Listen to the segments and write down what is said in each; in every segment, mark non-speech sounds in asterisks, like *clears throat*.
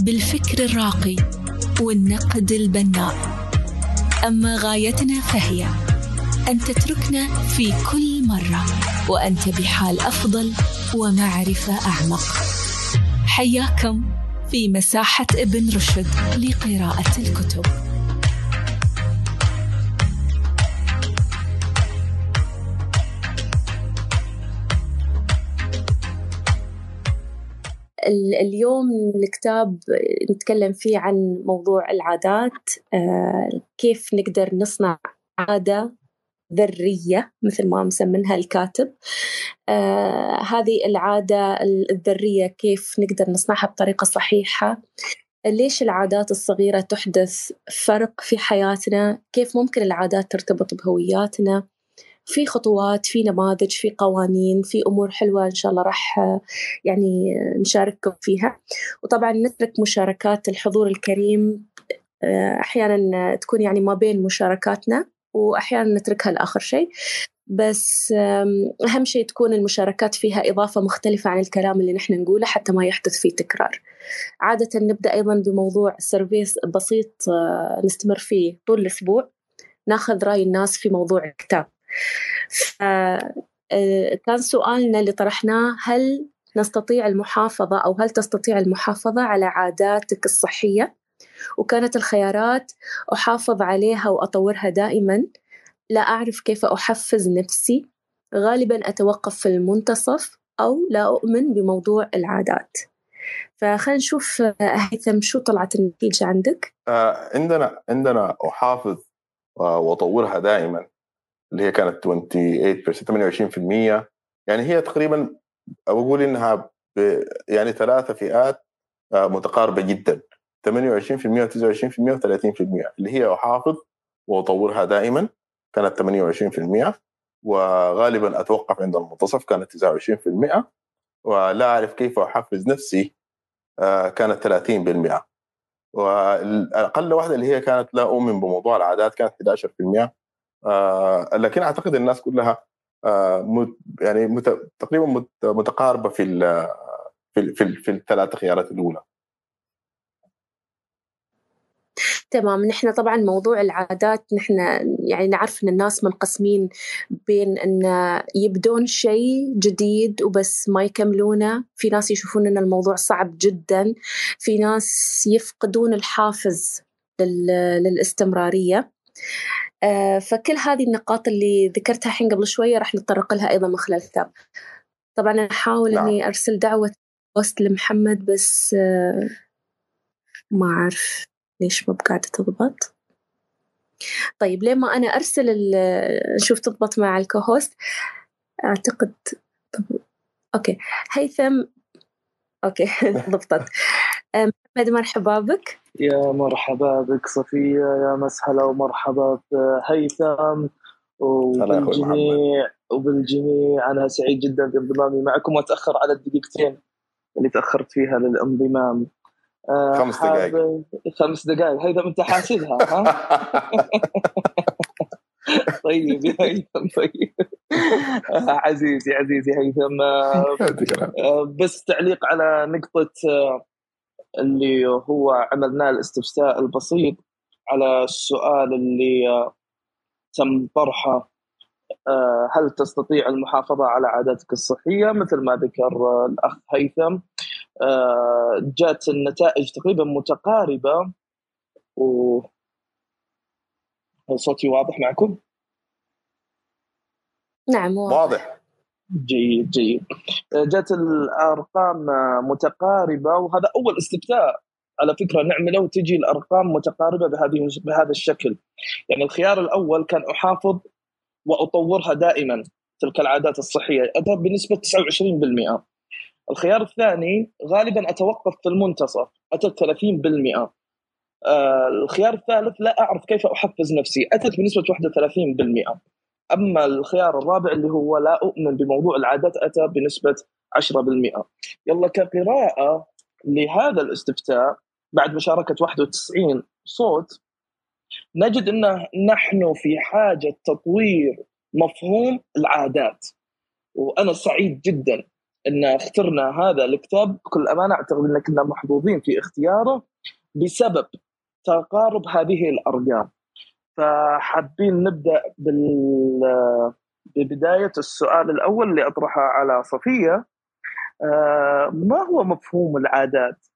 بالفكر الراقي والنقد البناء. أما غايتنا فهي أن تتركنا في كل مرة وأنت بحال أفضل ومعرفة أعمق. حياكم في مساحة ابن رشد لقراءة الكتب. اليوم الكتاب نتكلم فيه عن موضوع العادات آه، كيف نقدر نصنع عادة ذرية مثل ما مسمنها الكاتب. آه هذه العادة الذرية كيف نقدر نصنعها بطريقة صحيحة. ليش العادات الصغيرة تحدث فرق في حياتنا؟ كيف ممكن العادات ترتبط بهوياتنا؟ في خطوات في نماذج في قوانين في أمور حلوة إن شاء الله راح يعني نشارككم فيها. وطبعا نترك مشاركات الحضور الكريم آه، أحيانا تكون يعني ما بين مشاركاتنا وأحيانا نتركها لآخر شيء. بس أهم شيء تكون المشاركات فيها إضافة مختلفة عن الكلام اللي نحن نقوله حتى ما يحدث فيه تكرار. عادة نبدأ أيضا بموضوع سيرفيس بسيط آه، نستمر فيه طول الأسبوع. ناخذ رأي الناس في موضوع الكتاب. كان سؤالنا اللي طرحناه هل نستطيع المحافظة أو هل تستطيع المحافظة على عاداتك الصحية؟ وكانت الخيارات أحافظ عليها وأطورها دائما لا أعرف كيف أحفز نفسي غالبا أتوقف في المنتصف أو لا أؤمن بموضوع العادات. فخلينا نشوف هيثم شو طلعت النتيجة عندك؟ آه عندنا عندنا أحافظ وأطورها دائما. اللي هي كانت 28% 28% يعني هي تقريبا أقول إنها يعني ثلاثة فئات آه، متقاربة جدا. 28% و29% و30% اللي هي أحافظ وأطورها دائما كانت 28% وغالبا أتوقف عند المنتصف كانت 29% ولا أعرف كيف أحفز نفسي آه، كانت 30% والأقل واحدة اللي هي كانت لا أؤمن بموضوع العادات كانت 11% آه، لكن أعتقد الناس كلها آه، يعني تقريبا متقاربة في في في, في الثلاث خيارات الأولى. تمام. نحن طبعا موضوع العادات نحن يعني نعرف إن الناس منقسمين بين إن يبدون شيء جديد وبس ما يكملونه. في ناس يشوفون إن الموضوع صعب جدا. في ناس يفقدون الحافز للاستمرارية. آه، فكل هذه النقاط اللي ذكرتها الحين قبل شوية راح نتطرق لها أيضا من خلال الكتاب. طبعا أنا أحاول نعم. إني أرسل دعوة co-host لمحمد بس آه، ما أعرف ليش ما قاعدة تضبط. طيب ليه ما أنا أرسل نشوف تضبط مع ال co-host أعتقد طب okay. هيثم okay *laughs* ضبطت. محمد مرحبا بك. يا مرحبا بك صفية يا مسهلا ومرحبا بهيثم وبالجميع وبالجميع. أنا سعيد جدا بانضمامي معكم وأعتذر على الدقيقتين اللي تأخرت فيها للانضمام. آه، خمس دقائق. خمس دقائق. هيدا أنت حاسبها ها؟ *laughs* طيب يا هيثم طيب. عزيزي عزيزي هيثم. آه، بس تعليق على نقطة آه، اللي هو عملناه الاستفساء البسيط على السؤال اللي تم طرحه هل تستطيع المحافظة على عاداتك الصحية مثل ما ذكر الأخ هيثم آه، جات النتائج تقريبا متقاربة و هل صوتي واضح معكم؟ نعم واضح, واضح. جيد جيد. جات الأرقام متقاربة وهذا أول استفتاء على فكرة نعمله وتجي الأرقام متقاربة بهذه بهذا الشكل. يعني الخيار الأول كان أحافظ وأطورها دائما تلك العادات الصحية بنسبة 29% الخيار الثاني غالبا أتوقف في المنتصف أتت 30% آه الخيار الثالث لا أعرف كيف أحفز نفسي أتت بنسبة 31% أما الخيار الرابع اللي هو لا أؤمن بموضوع العادات أتى بنسبة 10% يلا كقراءة لهذا الاستفتاء بعد مشاركة 91 صوت نجد إن نحن في حاجة تطوير مفهوم العادات. وأنا سعيد جدا إن اخترنا هذا الكتاب. بكل أمانة أعتقد ان كنا محظوظين في اختياره بسبب تقارب هذه الأرقام. فحابين نبدأ بال ببداية السؤال الأول اللي أطرحه على صفية آه، ما هو مفهوم العادات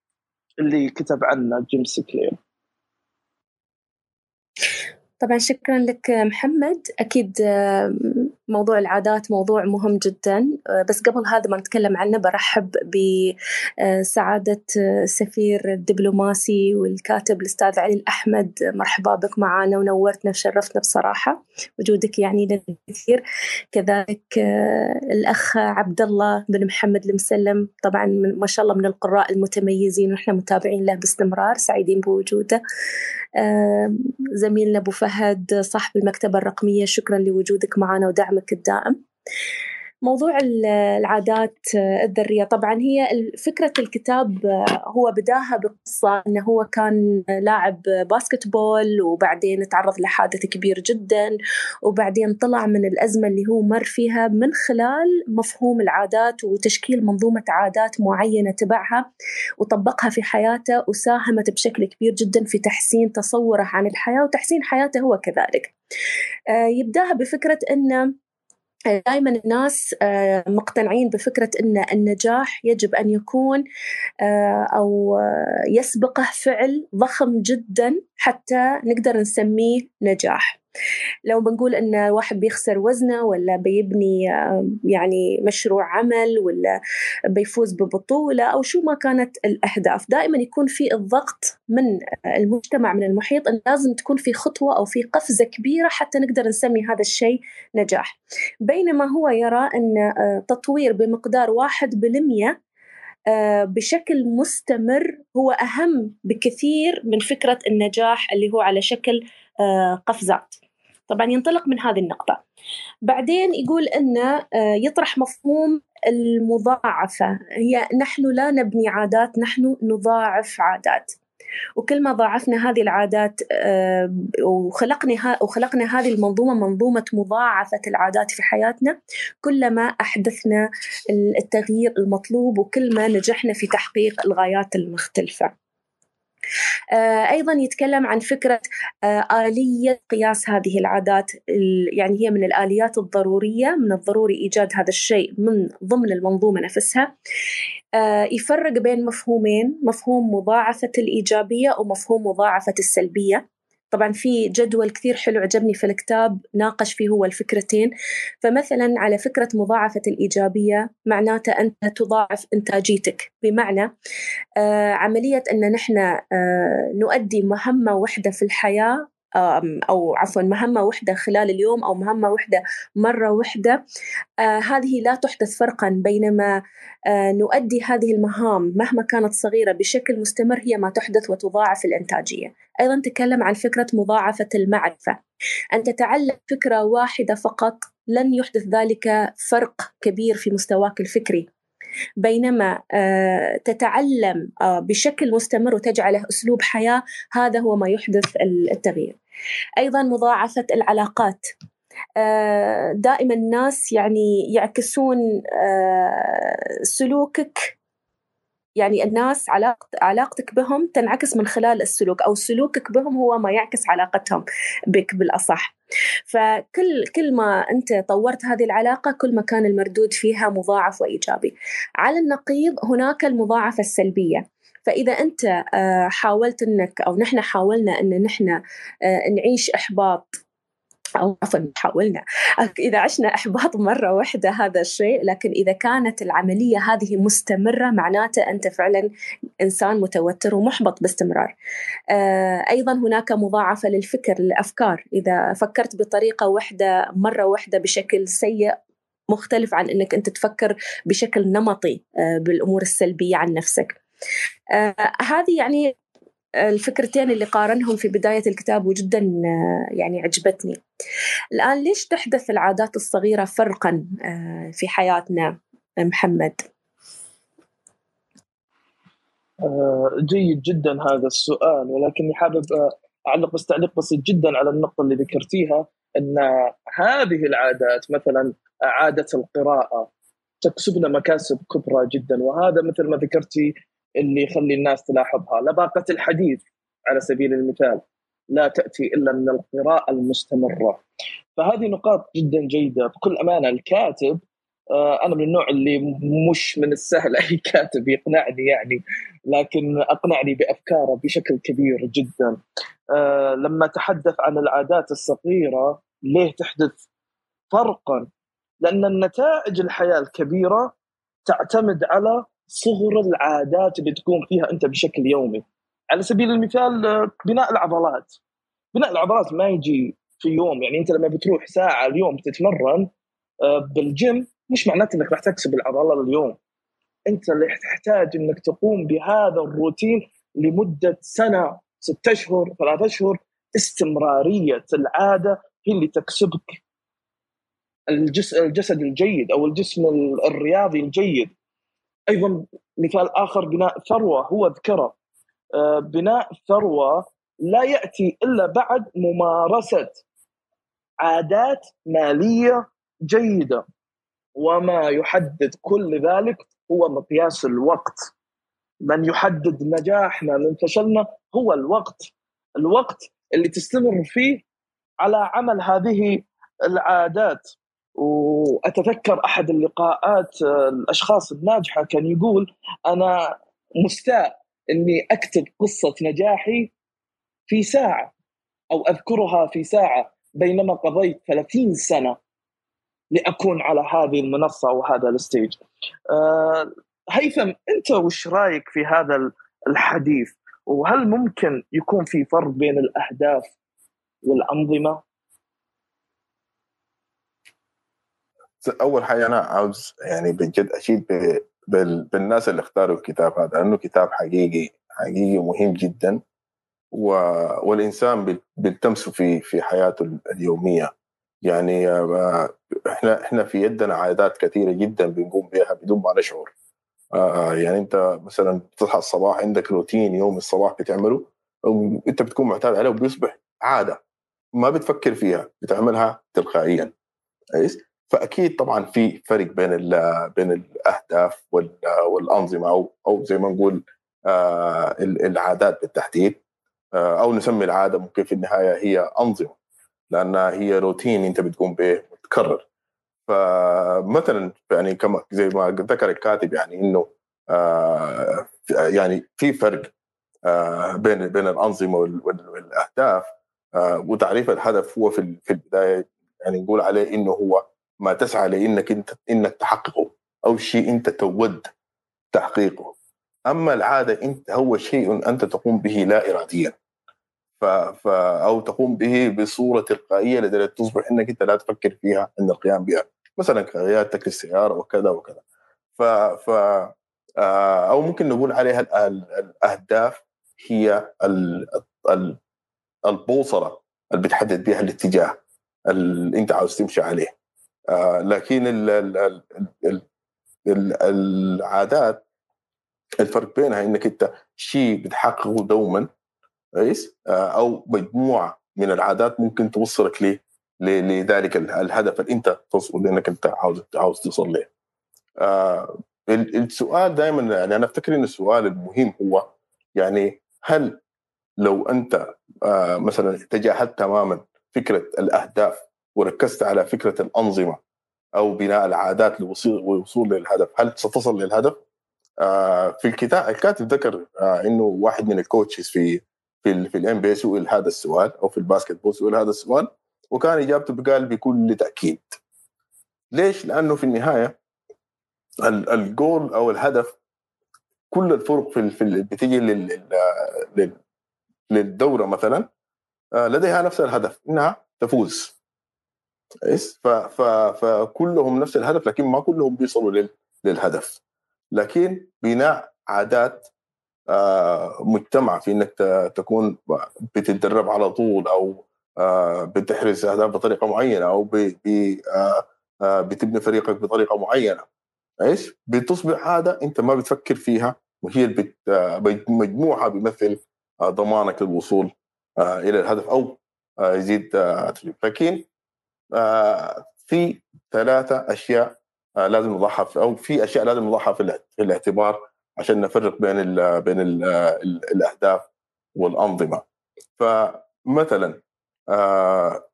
اللي كتب عنه جيمس كلير؟ طبعا شكرا لك محمد أكيد آه، موضوع العادات موضوع مهم جدا. آه، بس قبل هذا ما نتكلم عنه برحب بسعادة السفير الدبلوماسي والكاتب الأستاذ علي الأحمد. مرحبا بك معنا ونورتنا وشرفتنا بصراحة. وجودك يعني لنا كثير كذلك آه، الأخ عبد الله بن محمد المسلم. طبعا ما شاء الله من القراء المتميزين ونحن متابعين له باستمرار سعيدين بوجوده. زميلنا أبو فهد صاحب المكتبة الرقمية شكرا لوجودك معنا ودعمك الدائم. موضوع العادات الذرية طبعا هي فكرة الكتاب هو بداها بقصة أنه هو كان لاعب باسكت بول وبعدين تعرض لحادث كبير جدا وبعدين طلع من الأزمة اللي هو مر فيها من خلال مفهوم العادات وتشكيل منظومة عادات معينة تبعها وطبقها في حياته وساهمت بشكل كبير جدا في تحسين تصوره عن الحياة وتحسين حياته هو كذلك. آه، يبداها بفكرة أنه دائما الناس آه، مقتنعين بفكرة أن النجاح يجب أن يكون آه، أو يسبقه فعل ضخم جدا حتى نقدر نسميه نجاح. لو بنقول إن واحد بيخسر وزنه ولا بيبني يعني مشروع عمل ولا بيفوز ببطولة أو شو ما كانت الأهداف دائما يكون في الضغط من المجتمع من المحيط إن لازم تكون في خطوة أو في قفزة كبيرة حتى نقدر نسمي هذا الشيء نجاح. بينما هو يرى إن آه، تطوير بمقدار واحد بالمية آه، بشكل مستمر هو أهم بكثير من فكرة النجاح اللي هو على شكل آه، قفزات. طبعا ينطلق من هذه النقطة. بعدين يقول أنه آه، يطرح مفهوم المضاعفة. هي نحن لا نبني عادات نحن نضاعف عادات. وكل ما ضاعفنا هذه العادات آه، وخلقنا وخلقنا هذه المنظومة منظومة مضاعفة العادات في حياتنا كلما أحدثنا التغيير المطلوب وكل ما نجحنا في تحقيق الغايات المختلفة. آه، أيضا يتكلم عن فكرة آه، آلية قياس هذه العادات يعني هي من الآليات الضرورية من الضروري إيجاد هذا الشيء من ضمن المنظومة نفسها. آه، يفرق بين مفهومين مفهوم مضاعفة الإيجابية ومفهوم مضاعفة السلبية. طبعا في جدول كثير حلو عجبني في الكتاب ناقش فيه هو الفكرتين. فمثلا على فكرة مضاعفة الإيجابية معناته أنت تضاعف إنتاجيتك. بمعنى آه عملية أن نحن آه نؤدي مهمة واحدة في الحياة أو عفوا مهمة واحدة خلال اليوم أو مهمة واحدة مرة واحدة آه هذه لا تحدث فرقا بينما آه نؤدي هذه المهام مهما كانت صغيرة بشكل مستمر هي ما تحدث وتضاعف الإنتاجية. أيضا تكلم عن فكرة مضاعفة المعرفة. أن تتعلم فكرة واحدة فقط لن يحدث ذلك فرق كبير في مستواك الفكري. بينما آه، تتعلم بشكل مستمر وتجعله أسلوب حياة هذا هو ما يحدث التغيير. أيضا مضاعفة العلاقات. آه، دائما الناس يعني يعكسون سلوكك. يعني الناس علاقتك بهم تنعكس من خلال السلوك أو سلوكك بهم هو ما يعكس علاقتهم بك بالأصح. فكل كل ما أنت طورت هذه العلاقة كل ما كان المردود فيها مضاعف وإيجابي. على النقيض هناك المضاعفة السلبية. فإذا أنت آه، حاولت إنك أو نحن حاولنا إن نحن آه، نعيش إحباط أو عفوا حاولنا إذا عشنا إحباط مرة واحدة هذا الشيء لكن إذا كانت العملية هذه مستمرة معناته أنت فعلا إنسان متوتر ومحبط باستمرار آه، أيضا هناك مضاعفة للفكر للأفكار إذا فكرت بطريقة واحدة مرة واحدة بشكل سيء مختلف عن إنك أنت تفكر بشكل نمطي بالأمور السلبية عن نفسك. آه، هذه يعني الفكرتين اللي قارنهم في بداية الكتاب وجدا آه، يعني عجبتني الآن ليش تحدث العادات الصغيرة فرقا في حياتنا محمد؟ جيد جدا هذا السؤال ولكني حابب أعلق بس تعليق بسيط جدا على النقطة اللي ذكرتيها إن هذه العادات مثلا عادة القراءة تكسبنا مكاسب كبرى جدا وهذا مثل ما ذكرتي اللي يخلي الناس تلاحظها. لباقه الحديث على سبيل المثال لا تأتي إلا من القراءه المستمرة. فهذه نقاط جدا جيدة. بكل أمانة الكاتب آه، أنا من النوع اللي مش من السهل *laughs* أي كاتب يقنعني يعني لكن أقنعني بأفكاره بشكل كبير جدا. آه، لما تحدث عن العادات الصغيرة ليه تحدث فرقا؟ لأن النتائج الحياة الكبيرة تعتمد على صغر العادات اللي تقوم فيها أنت بشكل يومي. على سبيل المثال آه، بناء العضلات. بناء العضلات ما يجي في يوم يعني أنت لما بتروح ساعة اليوم تتمرن بالجيم مش معناته إنك راح تكسب العضلة اليوم أنت اللي تحتاج إنك تقوم بهذا الروتين لمدة سنة ستة أشهر ثلاث أشهر. استمرارية العادة هي اللي تكسبك. الجسد الجيد أو الجسم الرياضي الجيد. أيضا مثال آخر بناء ثروة. هو ذكره. آه، بناء ثروة لا يأتي إلا بعد ممارسة عادات مالية جيدة. وما يحدد كل ذلك هو مقياس الوقت. من يحدد نجاحنا من فشلنا هو الوقت. الوقت اللي تستمر فيه على عمل هذه العادات. وأتذكر أحد اللقاءات الأشخاص الناجحة كان يقول أنا مستاء إني أكتب قصة نجاحي في ساعة أو أذكرها في ساعة بينما قضيت 30 سنة لأكون على هذه المنصة وهذا الستيج. أه هيثم أنت وش رأيك في هذا الحديث؟ وهل ممكن يكون في فرق بين الأهداف والأنظمة؟ أول حاجة أنا عاوز يعني بجد أشيد بالناس اللي اختاروا الكتاب هذا لأنه كتاب حقيقي حقيقي مهم جدا والإنسان بيلتمسه في في حياته اليومية. يعني آه، إحنا إحنا في يدنا عادات كثيرة جدا بنقوم بها بدون ما نشعر. آه يعني أنت مثلا بتصحى الصباح عندك روتين يوم الصباح بتعمله أنت بتكون معتاد عليه وبيصبح عادة ما بتفكر فيها بتعملها تلقائيا. كويس؟ فأكيد طبعا في فرق بين بين الأهداف والأنظمة أو أو زي ما نقول آه العادات بالتحديد. آه أو نسمي العادة ممكن في النهاية هي أنظمة لأنها هي روتين أنت بتقوم به متكرر فمثلا يعني كما زي ما ذكر الكاتب يعني إنه آه يعني في فرق بين بين الأنظمة والأهداف. وتعريف الهدف هو في البداية يعني نقول عليه إنه هو ما تسعى لإنك انت إنك تحققه أو شيء أنت تود تحقيقه. أما العادة انت هو شيء أنت تقوم به لا اراديا. ف... ف... أو تقوم به بصورة تلقائية لدرجة تصبح إنك أنت لا تفكر فيها عند القيام بها. مثلا كقيادتك للسيارة وكذا وكذا. ف, ف... آه، أو ممكن نقول عليها الأهداف هي ال... ال... البوصلة اللي بتحدد بها الاتجاه اللي أنت عاوز تمشي عليه. لكن ال ال العادات الفرق بينها إنك أنت شيء بتحققه دوما كويس آه، أو مجموعة من العادات ممكن توصلك ل لذلك الهدف اللي أنت توصل إنك أنت عاوز عاوز توصل له. آه السؤال دائما يعني أنا أفتكر إن السؤال المهم هو يعني هل لو أنت آه مثلا تجاهلت تماما فكرة الأهداف وركزت على فكرة الأنظمة أو بناء العادات للوصول للهدف هل ستصل للهدف؟ آه في الكتاب الكاتب ذكر آه إنه واحد من ال coaches في في في ال NBA سئل هذا السؤال أو في ال basketball سئل هذا السؤال وكان إجابته بقال بكل تأكيد ليش؟ لأنه في النهاية الجول أو الهدف كل الفرق في, في بتيجي لل للدورة مثلا آه، لديها نفس الهدف إنها تفوز كويس فكلهم نفس الهدف لكن ما كلهم بيصلوا للهدف. لكن بناء عادات آه، مجتمع في إنك تكون بتتدرب على طول أو آه، بتحرز أهداف بطريقة معينة أو آه، بتبني فريقك بطريقة معينة. إيش؟ بتصبح عادة أنت ما بتفكر فيها وهي مجموعة بيمثل ضمانك للوصول إلى الهدف أو يزيد لكن في ثلاثة أشياء لازم نضعها أو في أشياء لازم نضعها في الاعتبار عشان نفرق بين ال بين ال الأهداف والأنظمة. فمثلا آه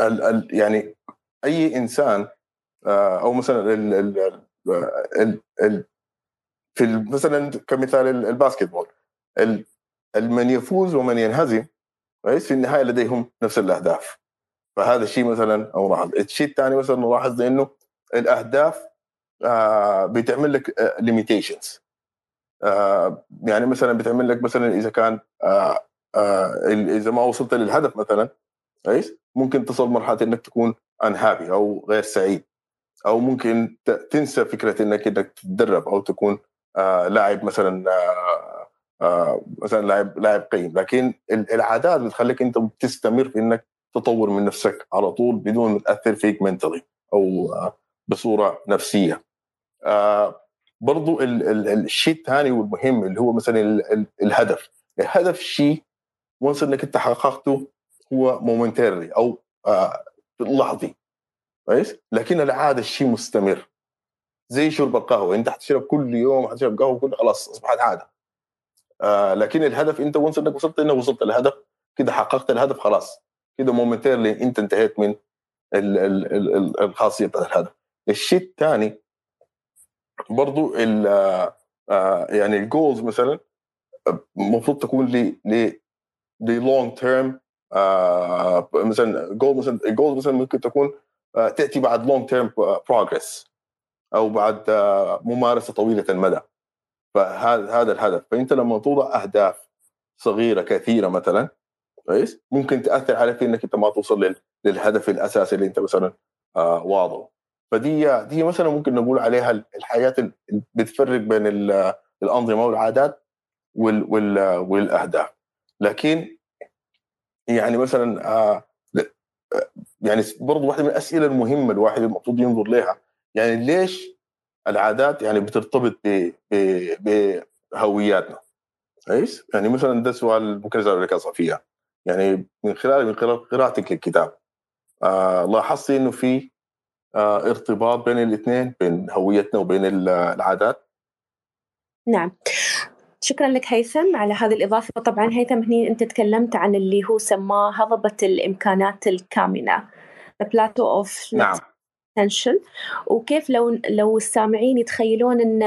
ال ال يعني أي إنسان آه أو مثلا ال ال ال ال في مثلا كمثال الباسكتبول من يفوز ومن ينهزم في النهاية لديهم نفس الأهداف. فهذا الشيء مثلا أو لاحظ الشيء الثاني مثلا نلاحظ إنه الأهداف آه بتعمل لك ليميتيشنز آه, آه يعني مثلا بتعمل لك مثلا إذا كان آه آه إذا ما وصلت للهدف مثلا كويس؟ ممكن تصل مرحلة إنك تكون انهابي أو غير سعيد. أو ممكن تنسى فكرة انك إنك تتدرب أو تكون لاعب مثلا مثلا لاعب لاعب قيم. لكن العادات بتخليك أنت تستمر في إنك تطور من نفسك على طول بدون ما تأثر فيك منتلي أو آه بصورة نفسية. آه برضو ال ال الشيء الثاني والمهم اللي هو مثلا ال ال الهدف. الهدف شيء وانس إنك أنت حققته هو momentary أو آه لحظي. كويس؟ لكن العادة شيء مستمر. زي شرب القهوة. أنت حتشرب كل يوم حتشرب قهوة كل خلاص أصبحت عادة. لكن الهدف أنت وانس إنك وصلت إنك وصلت الهدف كده حققت الهدف خلاص. كده momentarily أنت انتهيت من ال ال ال الخاصية بتاعت الهدف الشيء الثاني برضو ال آه، يعني ال goals مثلا المفروض تكون ل ل long term مثلا جول مثلا ال goals مثلا ممكن تكون آه، تأتي بعد long term progress أو بعد آه، ممارسة طويلة المدى. فهذا هذا الهدف. فأنت لما توضع أهداف صغيرة كثيرة مثلا كويس؟ ممكن تأثر عليك إنك أنت ما توصل للهدف الأساسي اللي أنت مثلا واضعه فدي دي مثلا ممكن نقول عليها الحاجات اللي بتفرق بين الأنظمة والعادات وال وال والأهداف. لكن يعني مثلا آه يعني برضه واحدة من الأسئلة المهمة الواحد المفروض ينظر لها يعني ليش العادات يعني بترتبط بهوياتنا؟ كويس؟ يعني مثلا ده سؤال ممكن أسأله لك صفية. يعني من خلال من خلال قراءتك للكتاب. آه لاحظت إنه في آه، ارتباط بين الاثنين بين هويتنا وبين العادات؟ نعم. شكرا لك هيثم على هذه الإضافة. طبعا هيثم هني أنت تكلمت عن اللي هو سماه هضبة الإمكانات الكامنة The Plateau of نعم. Potential وكيف لو لو السامعين يتخيلون إن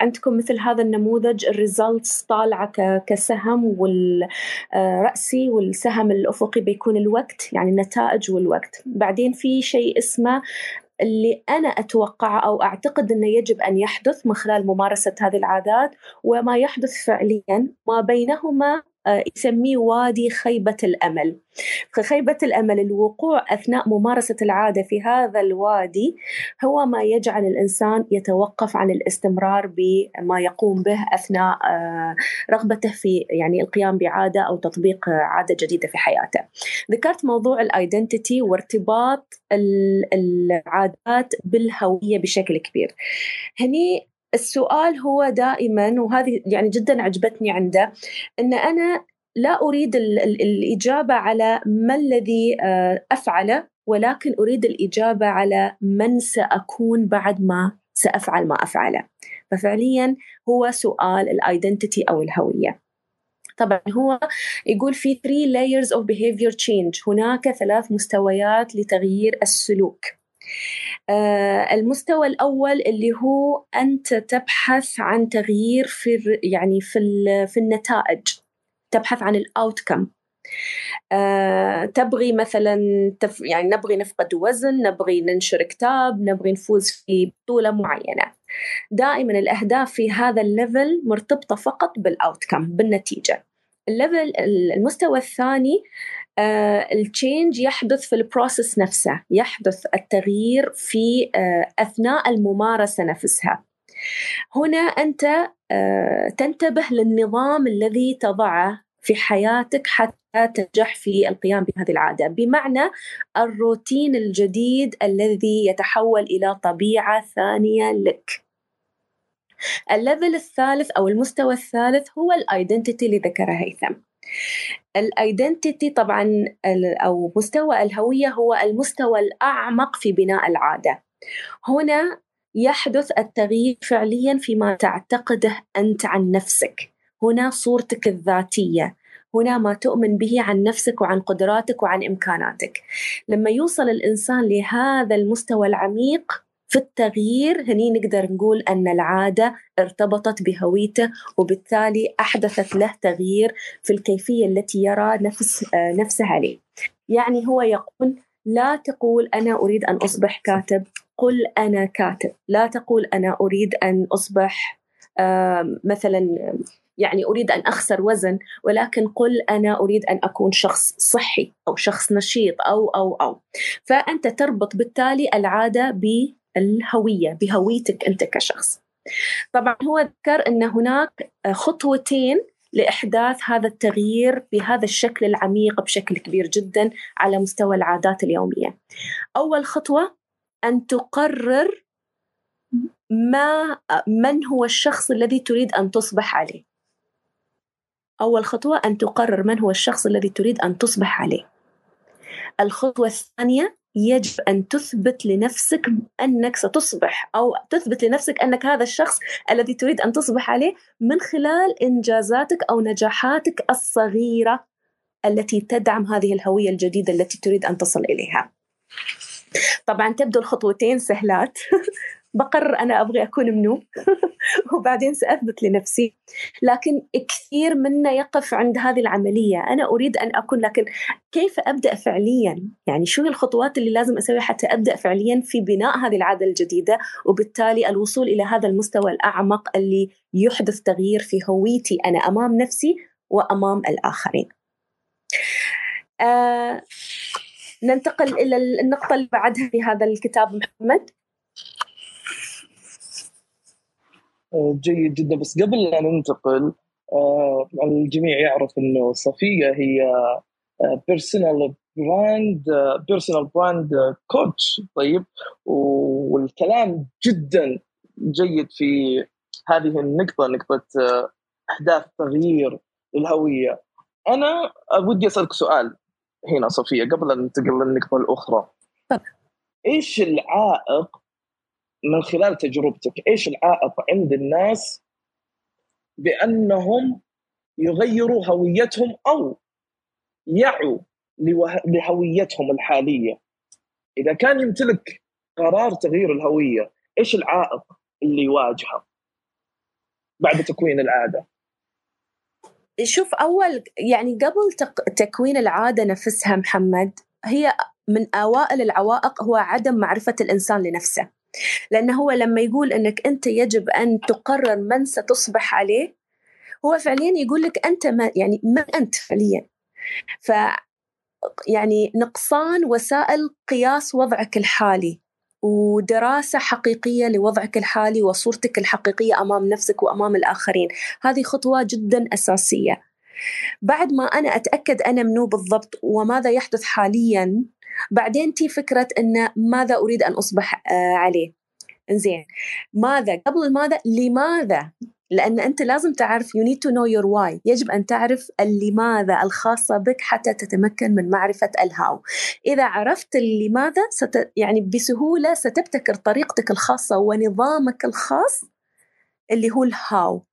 عندكم مثل هذا النموذج الريزلتس طالعة كسهم والراسي والسهم الأفقي بيكون الوقت يعني النتائج والوقت. بعدين في شيء اسمه اللي أنا أتوقعه أو أعتقد أنه يجب أن يحدث من خلال ممارسة هذه العادات وما يحدث فعليا ما بينهما آه، يسميه وادي خيبة الأمل. فخيبة الأمل الوقوع أثناء ممارسة العادة في هذا الوادي هو ما يجعل الإنسان يتوقف عن الاستمرار بما يقوم به أثناء آه، رغبته في يعني القيام بعادة أو تطبيق عادة جديدة في حياته. ذكرت موضوع ال identity وارتباط العادات بالهوية بشكل كبير. هني السؤال هو دائما وهذه يعني جدا عجبتني عنده إن أنا لا أريد الإجابة على ما الذي آه، أفعله ولكن أريد الإجابة على من سأكون بعد ما سأفعل ما أفعله. ففعليا هو سؤال ال identity أو الهوية. طبعا هو يقول في 3 layers of behavior change. هناك ثلاث مستويات لتغيير السلوك. المستوى الأول اللي هو أنت تبحث عن تغيير في يعني في في النتائج تبحث عن الأوتكم أه تبغي مثلا تف يعني نبغي نفقد وزن نبغي ننشر كتاب نبغي نفوز في بطولة معينة. دائما الأهداف في هذا ال level مرتبطة فقط بال outcome بالنتيجة. ال level المستوى الثاني ال change يحدث في ال process نفسه يحدث التغيير في أثناء الممارسة نفسها. هنا أنت تنتبه للنظام الذي تضعه في حياتك حتى تنجح في القيام بهذه العادة. بمعنى الروتين الجديد الذي يتحول إلى طبيعة ثانية لك. ال level الثالث أو المستوى الثالث هو ال identity اللي ذكرها هيثم. ال identity طبعا أو مستوى الهوية هو المستوى الأعمق في بناء العادة. هنا يحدث التغيير فعليا فيما تعتقده أنت عن نفسك. هنا صورتك الذاتية. هنا ما تؤمن به عن نفسك وعن قدراتك وعن إمكاناتك. لما يوصل الإنسان لهذا المستوى العميق في التغيير هني نقدر نقول أن العادة ارتبطت بهويته وبالتالي أحدثت له تغيير في الكيفية التي يرى نفس نفسه عليه. يعني هو يقول لا تقول أنا أريد أن أصبح كاتب قل أنا كاتب. لا تقول أنا أريد أن أصبح مثلا يعني أريد أن أخسر وزن ولكن قل أنا أريد أن أكون شخص صحي أو شخص نشيط أو أو أو. فأنت تربط بالتالي العادة الهوية بهويتك أنت كشخص. طبعا هو ذكر أن هناك خطوتين لإحداث هذا التغيير بهذا الشكل العميق بشكل كبير جدا على مستوى العادات اليومية. أول خطوة أن تقرر ما من هو الشخص الذي تريد أن تصبح عليه. أول خطوة أن تقرر من هو الشخص الذي تريد أن تصبح عليه. الخطوة الثانية يجب أن تثبت لنفسك أنك ستصبح أو تثبت لنفسك أنك هذا الشخص الذي تريد أن تصبح عليه من خلال إنجازاتك أو نجاحاتك الصغيرة التي تدعم هذه الهوية الجديدة التي تريد أن تصل إليها. طبعا تبدو الخطوتين سهلات *laughs* بقرر أنا أبغى أكون منو *laughs* وبعدين سأثبت لنفسي. لكن كثير منا يقف عند هذه العملية. أنا أريد أن أكون لكن كيف أبدأ فعليا؟ يعني شو الخطوات اللي لازم أسويها حتى أبدأ فعليا في بناء هذه العادة الجديدة؟ وبالتالي الوصول إلى هذا المستوى الأعمق اللي يحدث تغيير في هويتي أنا أمام نفسي وأمام الآخرين. آه ننتقل إلى النقطة اللي بعدها في هذا الكتاب محمد. جيد جدا. بس قبل لا ننتقل آه، الجميع يعرف إنه صفية هي personal brand personal brand coach طيب والكلام جدا جيد في هذه النقطة نقطة آه، احداث تغيير للهويه أنا ودي أسألك سؤال هنا صفية قبل أن ننتقل للنقطة الأخرى. إيش العائق من خلال تجربتك إيش العائق عند الناس بأنهم يغيروا هويتهم أو يعوا لهويتهم الحالية؟ إذا كان يمتلك قرار تغيير الهوية إيش العائق اللي يواجهه بعد تكوين العادة؟ شوف أول يعني قبل تكوين العادة نفسها محمد هي من أوائل العوائق هو عدم معرفة الإنسان لنفسه. لأنه هو لما يقول أنك أنت يجب أن تقرر من ستصبح عليه هو فعليا يقول لك أنت ما يعني من أنت فعليا. ف يعني نقصان وسائل قياس وضعك الحالي ودراسة حقيقية لوضعك الحالي وصورتك الحقيقية أمام نفسك وأمام الآخرين. هذه خطوة جدا أساسية. بعد ما أنا أتأكد أنا منو بالضبط وماذا يحدث حاليا بعدين تي فكرة أن ماذا أريد أن أصبح آه، عليه. إنزين. ماذا؟ قبل ماذا لماذا؟ لأن أنت لازم تعرف you need to know your why. يجب أن تعرف اللماذا الخاصة بك حتى تتمكن من معرفة الهاو إذا عرفت اللماذا ست يعني بسهولة ستبتكر طريقتك الخاصة ونظامك الخاص اللي هو الهاو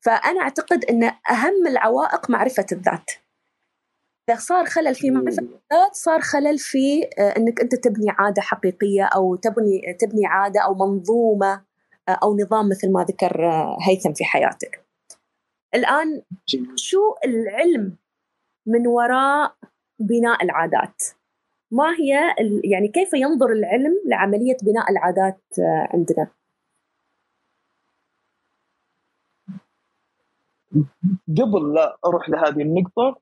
فأنا أعتقد أن أهم العوائق معرفة الذات. إذا صار خلل في الذات صار خلل في آه، أنك أنت تبني عادة حقيقية أو تبني تبني عادة أو منظومة آه، أو نظام مثل ما ذكر آه، هيثم في حياتك. الآن شو العلم من وراء بناء العادات؟ ما هي يعني كيف ينظر العلم لعملية بناء العادات عندنا؟ قبل لا أروح لهذه النقطة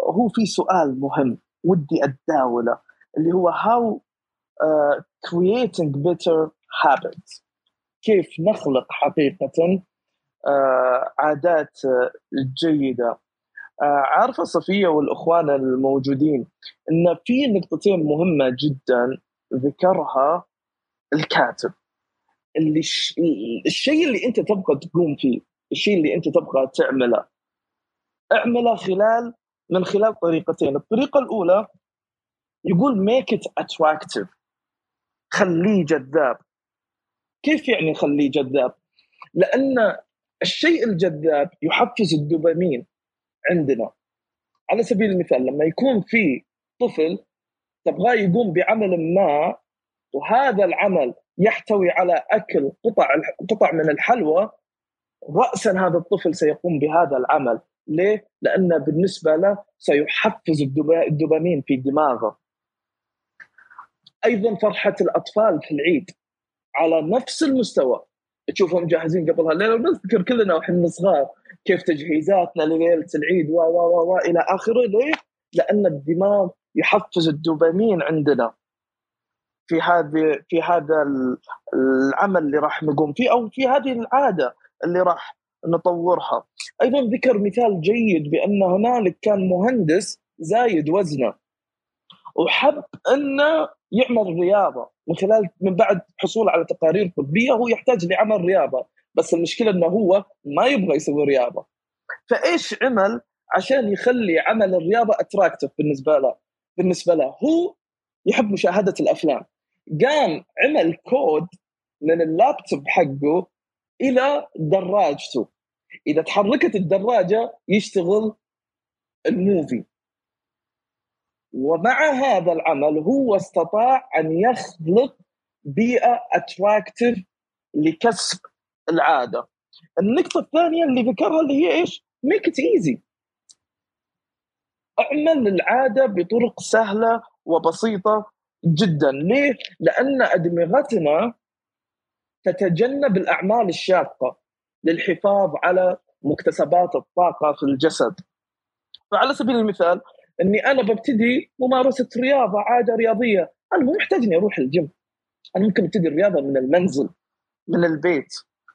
هو في سؤال مهم ودي أتداوله اللي هو how uh, creating better habits. كيف نخلق حقيقة آه عادات جيدة. آه عارفة صفية والإخوان الموجودين إن في نقطتين مهمة جدا ذكرها الكاتب. اللي. الشيء اللي أنت تبغى تقوم فيه الشيء اللي أنت تبغى تعمله. اعمله خلال من خلال طريقتين. الطريقة الأولى يقول make it attractive. خليه جذاب. كيف يعني خليه جذاب؟ لأن الشيء الجذاب يحفز الدوبامين عندنا. على سبيل المثال لما يكون في طفل تبغاه يقوم بعمل ما وهذا العمل يحتوي على أكل قطع قطع من الحلوى راسا هذا الطفل سيقوم بهذا العمل. ليه؟ لأن بالنسبة له سيحفز الدوبامين في دماغه. أيضا فرحة الأطفال في العيد على نفس المستوى. تشوفهم جاهزين قبل هالليلة ونذكر كلنا وإحنا صغار كيف تجهيزاتنا لليلة العيد و و و إلى آخره. ليه؟ لأن الدماغ يحفز الدوبامين عندنا. في هذه في هذا العمل اللي راح نقوم فيه أو في هذه العادة اللي راح نطورها. أيضا ذكر مثال جيد بأن هنالك كان مهندس زايد وزنة وحب أنه يعمل رياضة من خلال من بعد حصوله على تقارير طبية هو يحتاج لعمل رياضة بس المشكلة أنه هو ما يبغى يسوي رياضة. فإيش عمل عشان يخلي عمل الرياضة attractive بالنسبة له؟ بالنسبة له هو يحب مشاهدة الأفلام. قام عمل كود من اللابتوب حقه إلى دراجته إذا تحركت الدراجة يشتغل ال movie ومع هذا العمل هو استطاع أن يخلق بيئة attractive لكسب العادة. النقطة الثانية اللي ذكرها اللي هي إيش؟ make it easy. أعمل العادة بطرق سهلة وبسيطة جدا، ليه؟ لأن أدمغتنا تتجنب الأعمال الشاقة للحفاظ على مكتسبات الطاقة في الجسد. فعلى سبيل المثال إني أنا ببتدي ممارسه رياضة عادة رياضية، أنا مو محتاج إني أروح الجيم. أنا ممكن أبتدي الرياضة من المنزل من البيت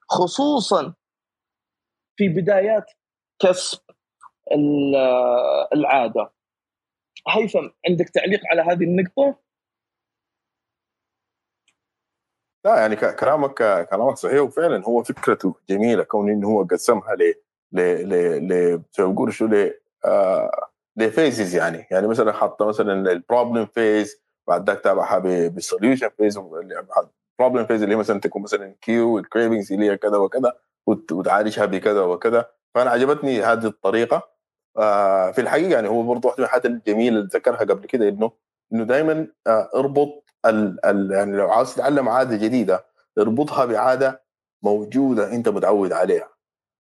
خصوصا في بدايات كسب العادة. هيثم عندك تعليق على هذه النقطة؟ لا يعني كلامك كلامك صحيح وفعلا هو فكرته جميلة كون انه هو قسمها ل ل ل ل شو ل آه ل phases يعني. يعني مثلا حط مثلا ال problem phase بعد ذاك تابعها بال solution phase ال problem phase اللي مثلا تكون مثلا cue ال cravings اللي هي كذا وكذا وتعالجها بكذا وكذا. فأنا عجبتني هذه الطريقة. آه في الحقيقة يعني هو برضه واحدة من الحاجات الجميلة اللي ذكرها قبل كده إنه إنه دائما آه اربط ال ال يعني لو عاوز تتعلم عادة جديدة اربطها بعادة موجودة أنت متعود عليها.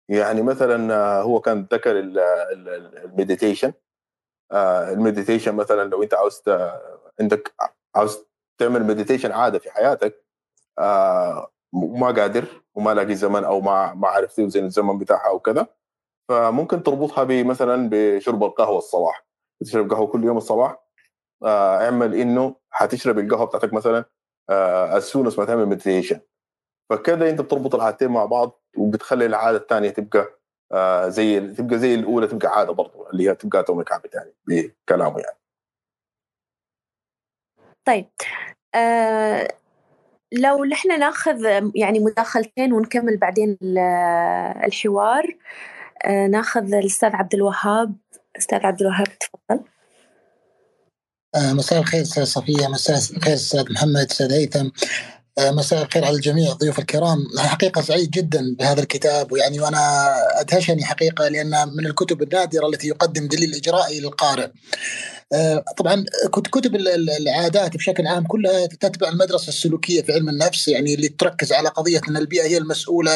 يعني مثلا آه، هو كان ذكر ال meditation. آه، ال meditation مثلا لو أنت عاوز عندك عاوز تعمل meditation عادة في حياتك آه، وما قادر وما لاقي زمن أو ما ما عرفت توزن الزمن بتاعها أو كذا فممكن تربطها بمثلا بشرب القهوة الصباح. تشرب قهوة كل يوم الصباح اعمل انه حتشرب القهوة بتاعتك مثلا as soon ما تعمل meditation فكذا انت بتربط العادتين مع بعض وبتخلي العادة الثانية تبقى آه زي تبقى زي الأولى تبقى عادة برضه اللي هي تبقى اتوميك هابت يعني بكلامه يعني. طيب آه لو نحن ناخذ يعني مداخلتين ونكمل بعدين الحوار آه ناخذ الأستاذ عبد الوهاب أستاذ عبد الوهاب تفضل. آه، مساء الخير أستاذ صفية مساء الخير أستاذ محمد أستاذ هيثم آه، مساء الخير على الجميع الضيوف الكرام. حقيقة سعيد جدا بهذا الكتاب ويعني وأنا أدهشني حقيقة لأنها من الكتب النادرة التي يقدم دليل إجرائي للقارئ. آه، طبعا كتب العادات بشكل عام كلها تتبع المدرسة السلوكية في علم النفس يعني اللي تركز على قضية أن البيئة هي المسؤولة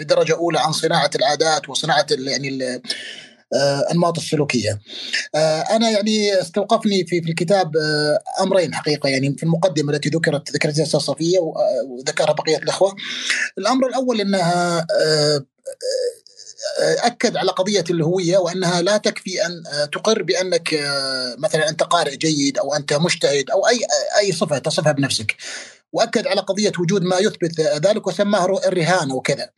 بدرجه أولى عن صناعة العادات وصناعة يعني الانماط السلوكية. آه، أنا يعني استوقفني في في الكتاب آه، أمرين حقيقة يعني في المقدمة التي ذكرت ذكرتها الاستاذ صفية وذكرها بقية الأخوة. الأمر الأول إنها آه، أكد على قضية الهوية وأنها لا تكفي أن تقر بأنك مثلا أنت قارئ جيد أو أنت مجتهد أو أي أي صفة تصفها بنفسك وأكد على قضية وجود ما يثبت ذلك وسماه الرهان وكذا.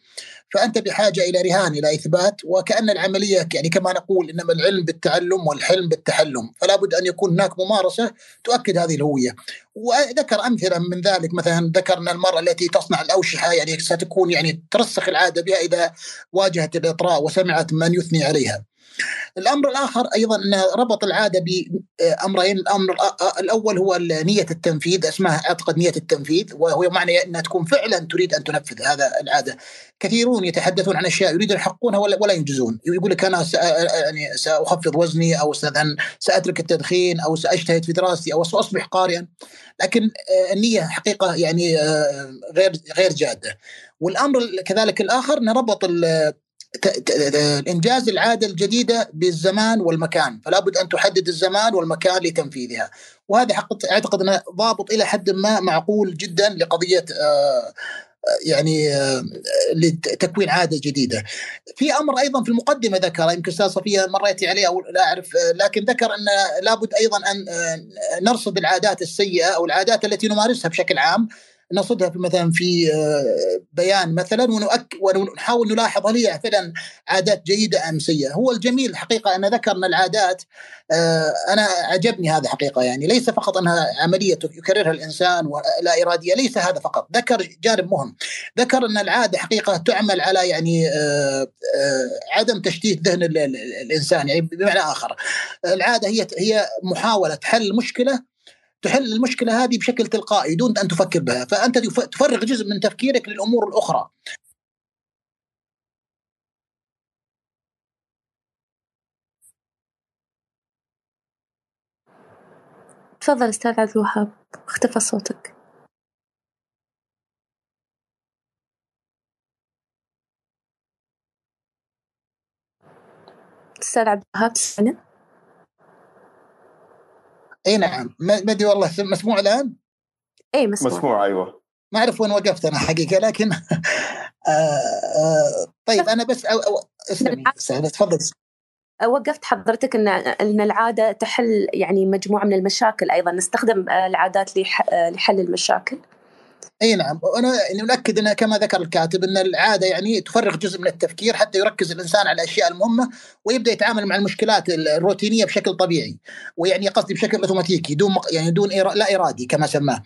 فأنت بحاجة إلى رهان إلى إثبات وكأن العملية يعني كما نقول إنما العلم بالتعلم والحلم بالتحلم. فلا بد أن يكون هناك ممارسة تؤكد هذه الهوية. وذكر أمثلة من ذلك مثلا ذكر ان المرأة التي تصنع الأوشحة يعني ستكون يعني ترسخ العادة بها إذا واجهت الإطراء وسمعت من يثني عليها. الأمر الآخر أيضا أن ربط العادة بأمرين الأمر الأول هو نية التنفيذ اسمها أعتقد نية التنفيذ وهو معنى أنها تكون فعلا تريد أن تنفذ هذا العادة. كثيرون يتحدثون عن أشياء يريدون يحققونها ولا, ولا ينجزون. يقول لك أنا يعني سأخفض وزني أو سأترك التدخين أو سأجتهد في دراستي أو سأصبح قارئا. لكن النية حقيقة يعني غير غير جادة. والأمر كذلك الآخر نربط انجاز العادة الجديدة بالزمان والمكان فلا بد أن تحدد الزمان والمكان لتنفيذها وهذا أعتقد أنه ضابط إلى حد ما معقول جدا لقضية يعني لتكوين عادة جديدة. في أمر أيضا في المقدمة ذكر يمكن أستاذ صفية مريتي عليه أو لا أعرف لكن ذكر أن لابد أيضا أن نرصد العادات السيئة أو العادات التي نمارسها بشكل عام نصدها في مثلا في بيان مثلا ونحاول نلاحظ هل هي فعلا عادات جيدة أم سيئة، هو الجميل الحقيقة أن ذكرنا العادات أنا عجبني هذا حقيقة يعني. ليس فقط أنها عملية يكررها الإنسان ولا إرادية، ليس هذا فقط، ذكر جانب مهم، ذكر أن العادة حقيقة تعمل على يعني عدم تشتيت ذهن الإنسان يعني بمعنى آخر. العادة هي هي محاولة حل مشكلة تحل المشكلة هذه بشكل تلقائي دون أن تفكر بها فأنت تفرغ جزء من تفكيرك للأمور الأخرى. تفضل أستاذ عبد الوهاب اختفى صوتك. أستاذ عبد الوهاب تسمعنا إي نعم. ما أدري والله مسموع الآن؟ إي مسموع. مسموع أيوه. ما أعرف وين وقفت أنا حقيقة لكن آآ *laughs* آآ طيب أنا بس اسلمي تفضل. وقفت حضرتك إن إن العادة تحل يعني مجموعة من المشاكل أيضا. نستخدم العادات لحل المشاكل. إي نعم. وأنا يعني نؤكد ان كما ذكر الكاتب إن العادة يعني تفرغ جزء من التفكير حتى يركز الإنسان على الأشياء المهمة ويبدأ يتعامل مع المشكلات الروتينية بشكل طبيعي. ويعني قصدي بشكل أوتوماتيكي دون يعني دون لا إرادي كما سماه.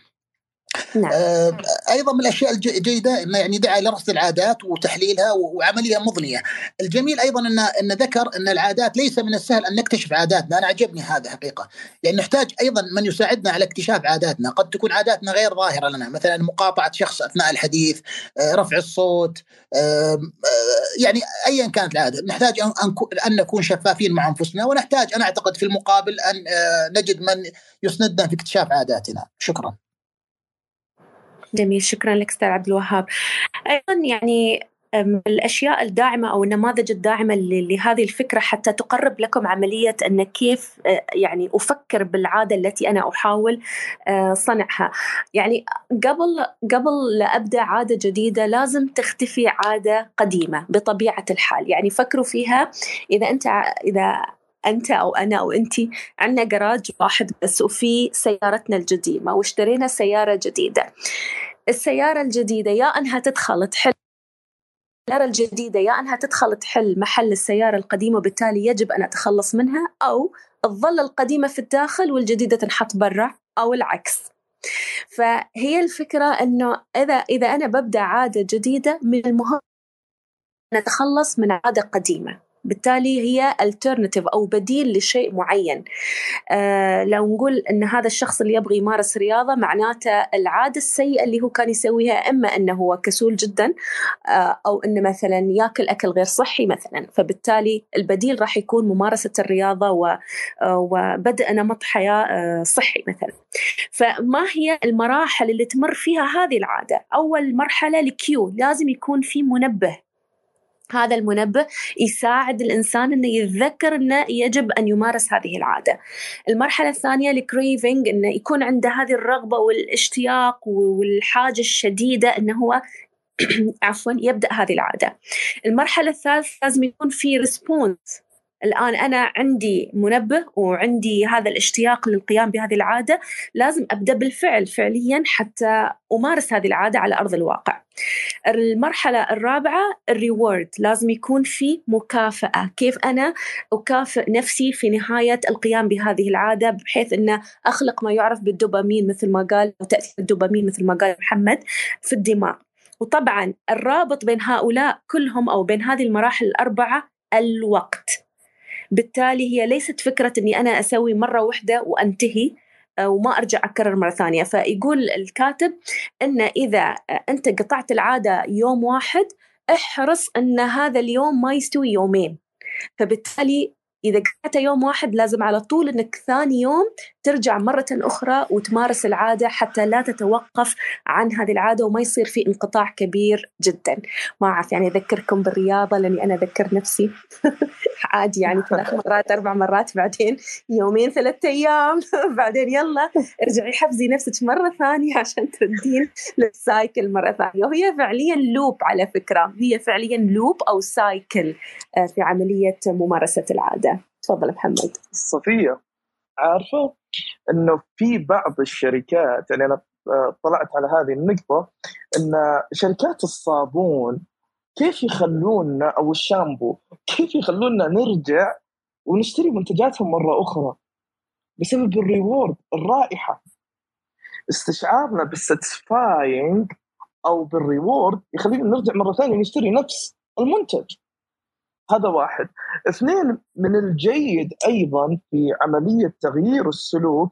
نعم. آه أيضا من الأشياء الجيدة إنه يعني دعا لرصد العادات وتحليلها وعملية مضنية. الجميل أيضا ان إن ذكر إن العادات ليس من السهل أن نكتشف عاداتنا، أنا عجبني هذا حقيقة، لأن نحتاج أيضا من يساعدنا على اكتشاف عاداتنا، قد تكون عاداتنا غير ظاهرة لنا، مثلا مقاطعة شخص أثناء الحديث، آه رفع الصوت، آه يعني ايا كانت العادة، نحتاج ان نكون شفافين مع أنفسنا ونحتاج أنا أعتقد في المقابل أن نجد من يسندنا في اكتشاف عاداتنا، شكرا. جميل شكرا لك أستاذ عبد الوهاب. أيضا يعني الأشياء الداعمة أو النماذج الداعمة لهذه الفكرة حتى تقرب لكم عملية أن كيف يعني أفكر بالعادة التي أنا أحاول صنعها. يعني قبل قبل لا أبدأ عادة جديدة لازم تختفي عادة قديمة بطبيعة الحال. يعني فكروا فيها. إذا أنت إذا أنت أو أنا أو انت عندنا جراج واحد بس وفي سيارتنا القديمه واشترينا سيارة جديدة. السيارة الجديدة يا أنها تدخل تحل السيارة الجديدة يا أنها تدخل تحل محل السيارة القديمة وبالتالي يجب أن أتخلص منها أو تظل القديمة في الداخل والجديدة تنحط برا أو العكس. فهي الفكرة أنه إذا إذا أنا ببدأ عادة جديدة من المهم نتخلص من عادة قديمة. بالتالي هي alternative أو بديل لشيء معين. آه لو نقول أن هذا الشخص اللي يبغى يمارس رياضة معناته العادة السيئة اللي هو كان يسويها إما أنه هو كسول جدا آه أو أنه مثلا ياكل أكل غير صحي مثلا. فبالتالي البديل راح يكون ممارسة الرياضة و وبدء نمط حياة آه صحي مثلا. فما هي المراحل اللي تمر فيها هذه العادة؟ أول مرحلة ال cue لازم يكون في منبه. هذا المنبه يساعد الإنسان إنه يتذكر إنه يجب أن يمارس هذه العادة. المرحلة الثانية ال craving إنه يكون عنده هذه الرغبة والاشتياق والحاجة الشديدة إنه هو *clears throat* عفوا يبدأ هذه العادة. المرحلة الثالثة لازم يكون في response الآن أنا عندي منبه وعندي هذا الاشتياق للقيام بهذه العادة لازم أبدأ بالفعل فعليا حتى أمارس هذه العادة على أرض الواقع. المرحلة الرابعة الريورد. لازم يكون في مكافأة. كيف أنا أكافئ نفسي في نهاية القيام بهذه العادة؟ بحيث أن أخلق ما يعرف بالدوبامين مثل ما قال أو تأثير الدوبامين مثل ما قال محمد في الدماغ. وطبعا الرابط بين هؤلاء كلهم أو بين هذه المراحل الأربعة الوقت. بالتالي هي ليست فكرة أني أنا أسوي مرة واحدة وأنتهي. وما أرجع أكرر مرة ثانية. فيقول الكاتب أن إذا أنت قطعت العادة يوم واحد احرص أن هذا اليوم ما يستوي يومين. فبالتالي إذا قعدت يوم واحد لازم على طول إنك ثاني يوم ترجع مرة أخرى وتمارس العادة حتى لا تتوقف عن هذه العادة وما يصير في انقطاع كبير جدا. ما أعرف يعني أذكركم بالرياضة لأني أنا أذكر نفسي. *laughs* عادي يعني ثلاث مرات أربع مرات بعدين يومين ثلاثة أيام. *laughs* بعدين يلا ارجعي حفزي نفسك مرة ثانية عشان تردين لل cycle مرة ثانية. وهي فعليا loop على فكرة. هي فعليا loop أو cycle آه، في عملية ممارسة العادة. تفضل محمد. صفية عارفة إنه في بعض الشركات يعني أنا آه، طلعت على هذه النقطة إن شركات الصابون كيف يخلونا أو الشامبو كيف يخلونا نرجع ونشتري منتجاتهم مرة أخرى؟ بسبب ال reward الرائحة. استشعارنا بال satisfying أو بال reward يخلينا نرجع مرة ثانية نشتري نفس المنتج. هذا واحد. اثنين من الجيد أيضا في عملية تغيير السلوك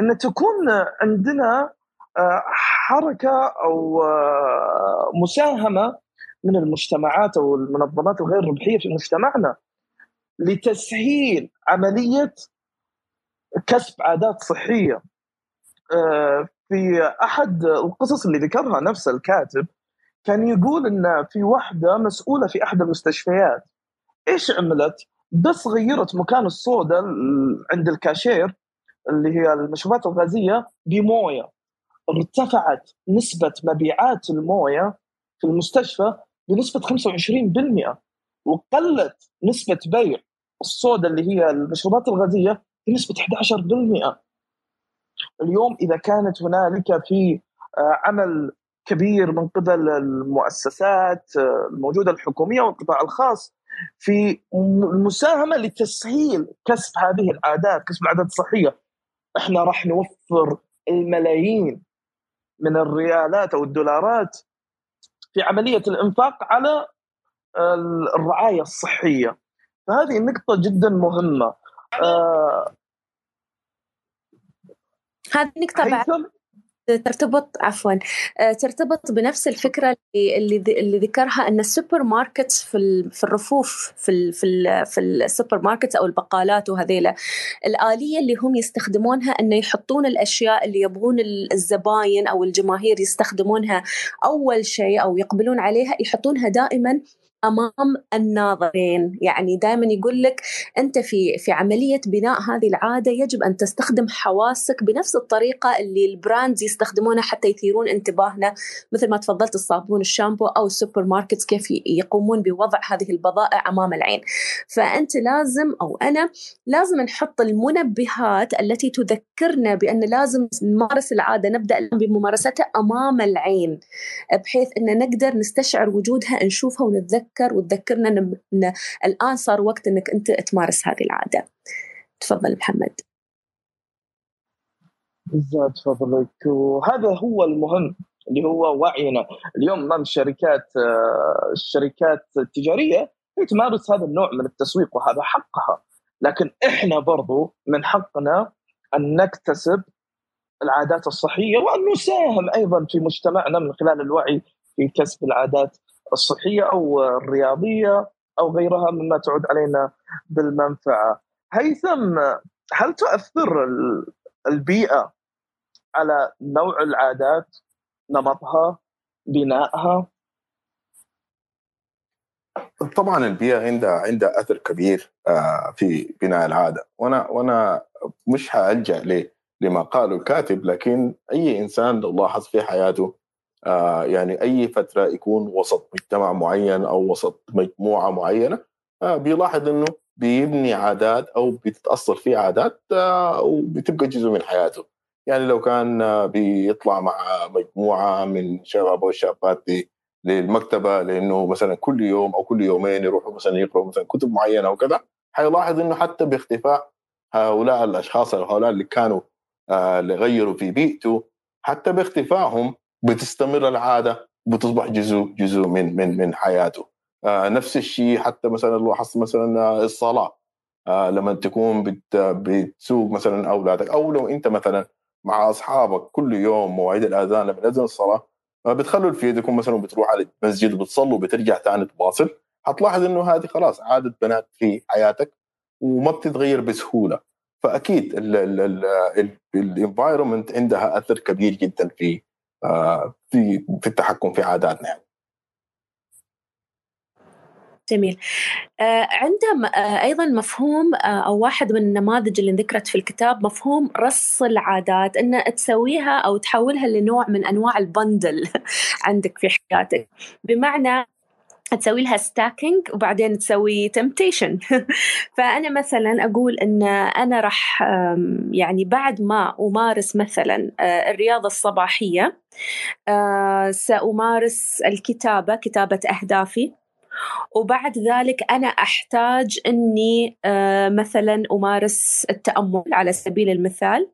إن تكون عندنا آه، حركة أو آه، مساهمة من المجتمعات أو المنظمات الغير ربحية في مجتمعنا لتسهيل عملية كسب عادات صحية. آه، في أحد القصص اللي ذكرها نفس الكاتب كان يقول إن في واحدة مسؤولة في أحد المستشفيات. إيش عملت؟ بس غيرت مكان الصودا عند الكاشير اللي هي المشروبات الغازية بموية. ارتفعت نسبة مبيعات الموية في المستشفى بنسبة 25% وقلت نسبة بيع الصودا اللي هي المشروبات الغازية بنسبة 11% اليوم إذا كانت هنالك في آه، عمل كبير من قبل المؤسسات آه، الموجودة الحكومية والقطاع الخاص في المساهمة لتسهيل كسب هذه العادات، كسب العادات الصحية. إحنا راح نوفر الملايين من الريالات أو الدولارات في عملية الإنفاق على الرعاية الصحية. فهذه نقطة جدا مهمة. آه هذه نقطة بعد ترتبط عفوا آه، ترتبط بنفس الفكرة اللي اللي ذكرها إن السوبر ماركت في في الرفوف في في في السوبر ماركت أو البقالات وهذيلا الآلية اللي هم يستخدمونها إنه يحطون الأشياء اللي يبغون الزباين أو الجماهير يستخدمونها أول شيء أو يقبلون عليها يحطونها دائما أمام الناظرين. يعني دائما يقول لك أنت في في عملية بناء هذه العادة يجب أن تستخدم حواسك بنفس الطريقة اللي ال brands يستخدمونها حتى يثيرون انتباهنا. مثل ما تفضلت الصابون الشامبو أو السوبر ماركت كيف يقومون بوضع هذه البضائع أمام العين. فأنت لازم أو أنا لازم نحط المنبهات التي تذكرنا بأن لازم نمارس العادة نبدأ بممارستها أمام العين بحيث أن نقدر نستشعر وجودها نشوفها ونتذكر نتذكر وتذكرنا إن الآن صار وقت إنك أنت تمارس هذه العادة. تفضل محمد. زاد فضلك. وهذا هو المهم اللي هو وعينا. اليوم أمام الشركات الشركات التجاريه هي تمارس هذا النوع من التسويق وهذا حقها. لكن إحنا برضو من حقنا أن نكتسب العادات الصحية وأن نساهم أيضا في مجتمعنا من خلال الوعي في كسب العادات الصحية أو الرياضية أو غيرها مما تعود علينا بالمنفعة. هيثم هل تؤثر البيئة على نوع العادات نمطها بنائها طبعا البيئة عندها عندها أثر كبير آه، في بناء العادة وأنا وأنا مش حالجا لما قاله الكاتب لكن أي إنسان لو لاحظ في حياته آه يعني أي فترة يكون وسط مجتمع معين أو وسط مجموعة معينة آه بيلاحظ إنه بيبني عادات أو بتتاصل فيه عادات آه وبتبقى جزء من حياته. يعني لو كان بيطلع مع مجموعة من شباب والشابات للمكتبة لأنه مثلا كل يوم أو كل يومين يروحوا مثلا يقروا مثلا كتب معينة وكذا حيلاحظ إنه حتى باختفاء هؤلاء الأشخاص هؤلاء اللي كانوا اللي غيروا في بيئته حتى باختفائهم بتستمر العادة بتصبح جزء جزء من من من حياته. آه نفس الشيء حتى مثلا لو لاحظت مثلا آه، الصلاة. آه لما تكون بت بتسوق مثلا أولادك أو لو أنت مثلا مع أصحابك كل يوم مواعيد الأذان لما ياذن الصلاة بتخلوا في يدكم مثلا بتروح على المسجد وبتصلوا وبترجع ثاني تواصل حتلاحظ إنه هذه خلاص عادة بنات في حياتك وما بتتغير بسهولة. فأكيد الانفايرمنت عندها أثر كبير جدا في آه، في في التحكم في عاداتنا. جميل آه عنده آه أيضا مفهوم آه أو واحد من النماذج اللي ذكرت في الكتاب مفهوم رص العادات أن تسويها أو تحولها لنوع من أنواع ال bundle *laughs* عندك في حياتك بمعنى تسوي لها stacking وبعدين تسوي temptation *laughs* فأنا مثلا أقول أن أنا راح يعني بعد ما أمارس مثلا آه، الرياضة الصباحية آه، سأمارس الكتابة كتابة أهدافي. وبعد ذلك أنا أحتاج أني آه، مثلا أمارس التأمل على سبيل المثال.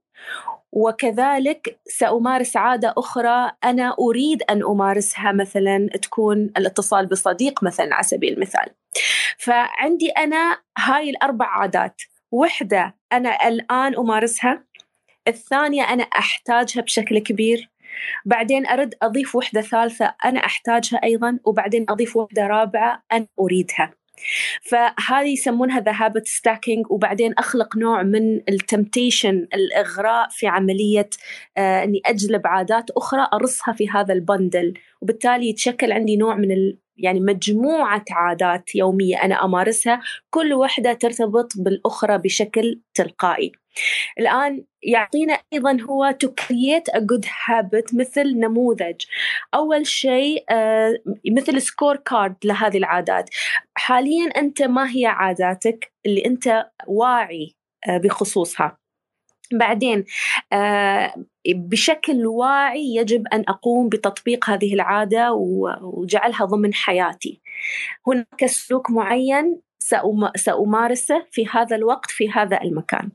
وكذلك سأمارس عادة أخرى. أنا أريد أن أمارسها مثلا تكون الاتصال بصديق مثلا على سبيل المثال. فعندي أنا هاي الأربع عادات. وحدة أنا الآن أمارسها. الثانية أنا أحتاجها بشكل كبير. بعدين أرد أضيف وحدة ثالثة أنا أحتاجها أيضا. وبعدين أضيف وحدة رابعة أنا أريدها. فهذه يسمونها the habit stacking وبعدين أخلق نوع من ال temptation الإغراء في عملية آه إني أجلب عادات أخرى أرصها في هذا ال bundle. وبالتالي يتشكل عندي نوع من يعني مجموعة عادات يومية أنا أمارسها كل واحدة ترتبط بالأخرى بشكل تلقائي. الآن يعطينا أيضا هو to create a good habit مثل نموذج. أول شيء آه مثل score card لهذه العادات. حاليا أنت ما هي عاداتك اللي أنت واعي آه بخصوصها؟ بعدين آه بشكل واعي يجب أن أقوم بتطبيق هذه العادة وجعلها ضمن حياتي. هناك سلوك معين سأمارسه في هذا الوقت في هذا المكان.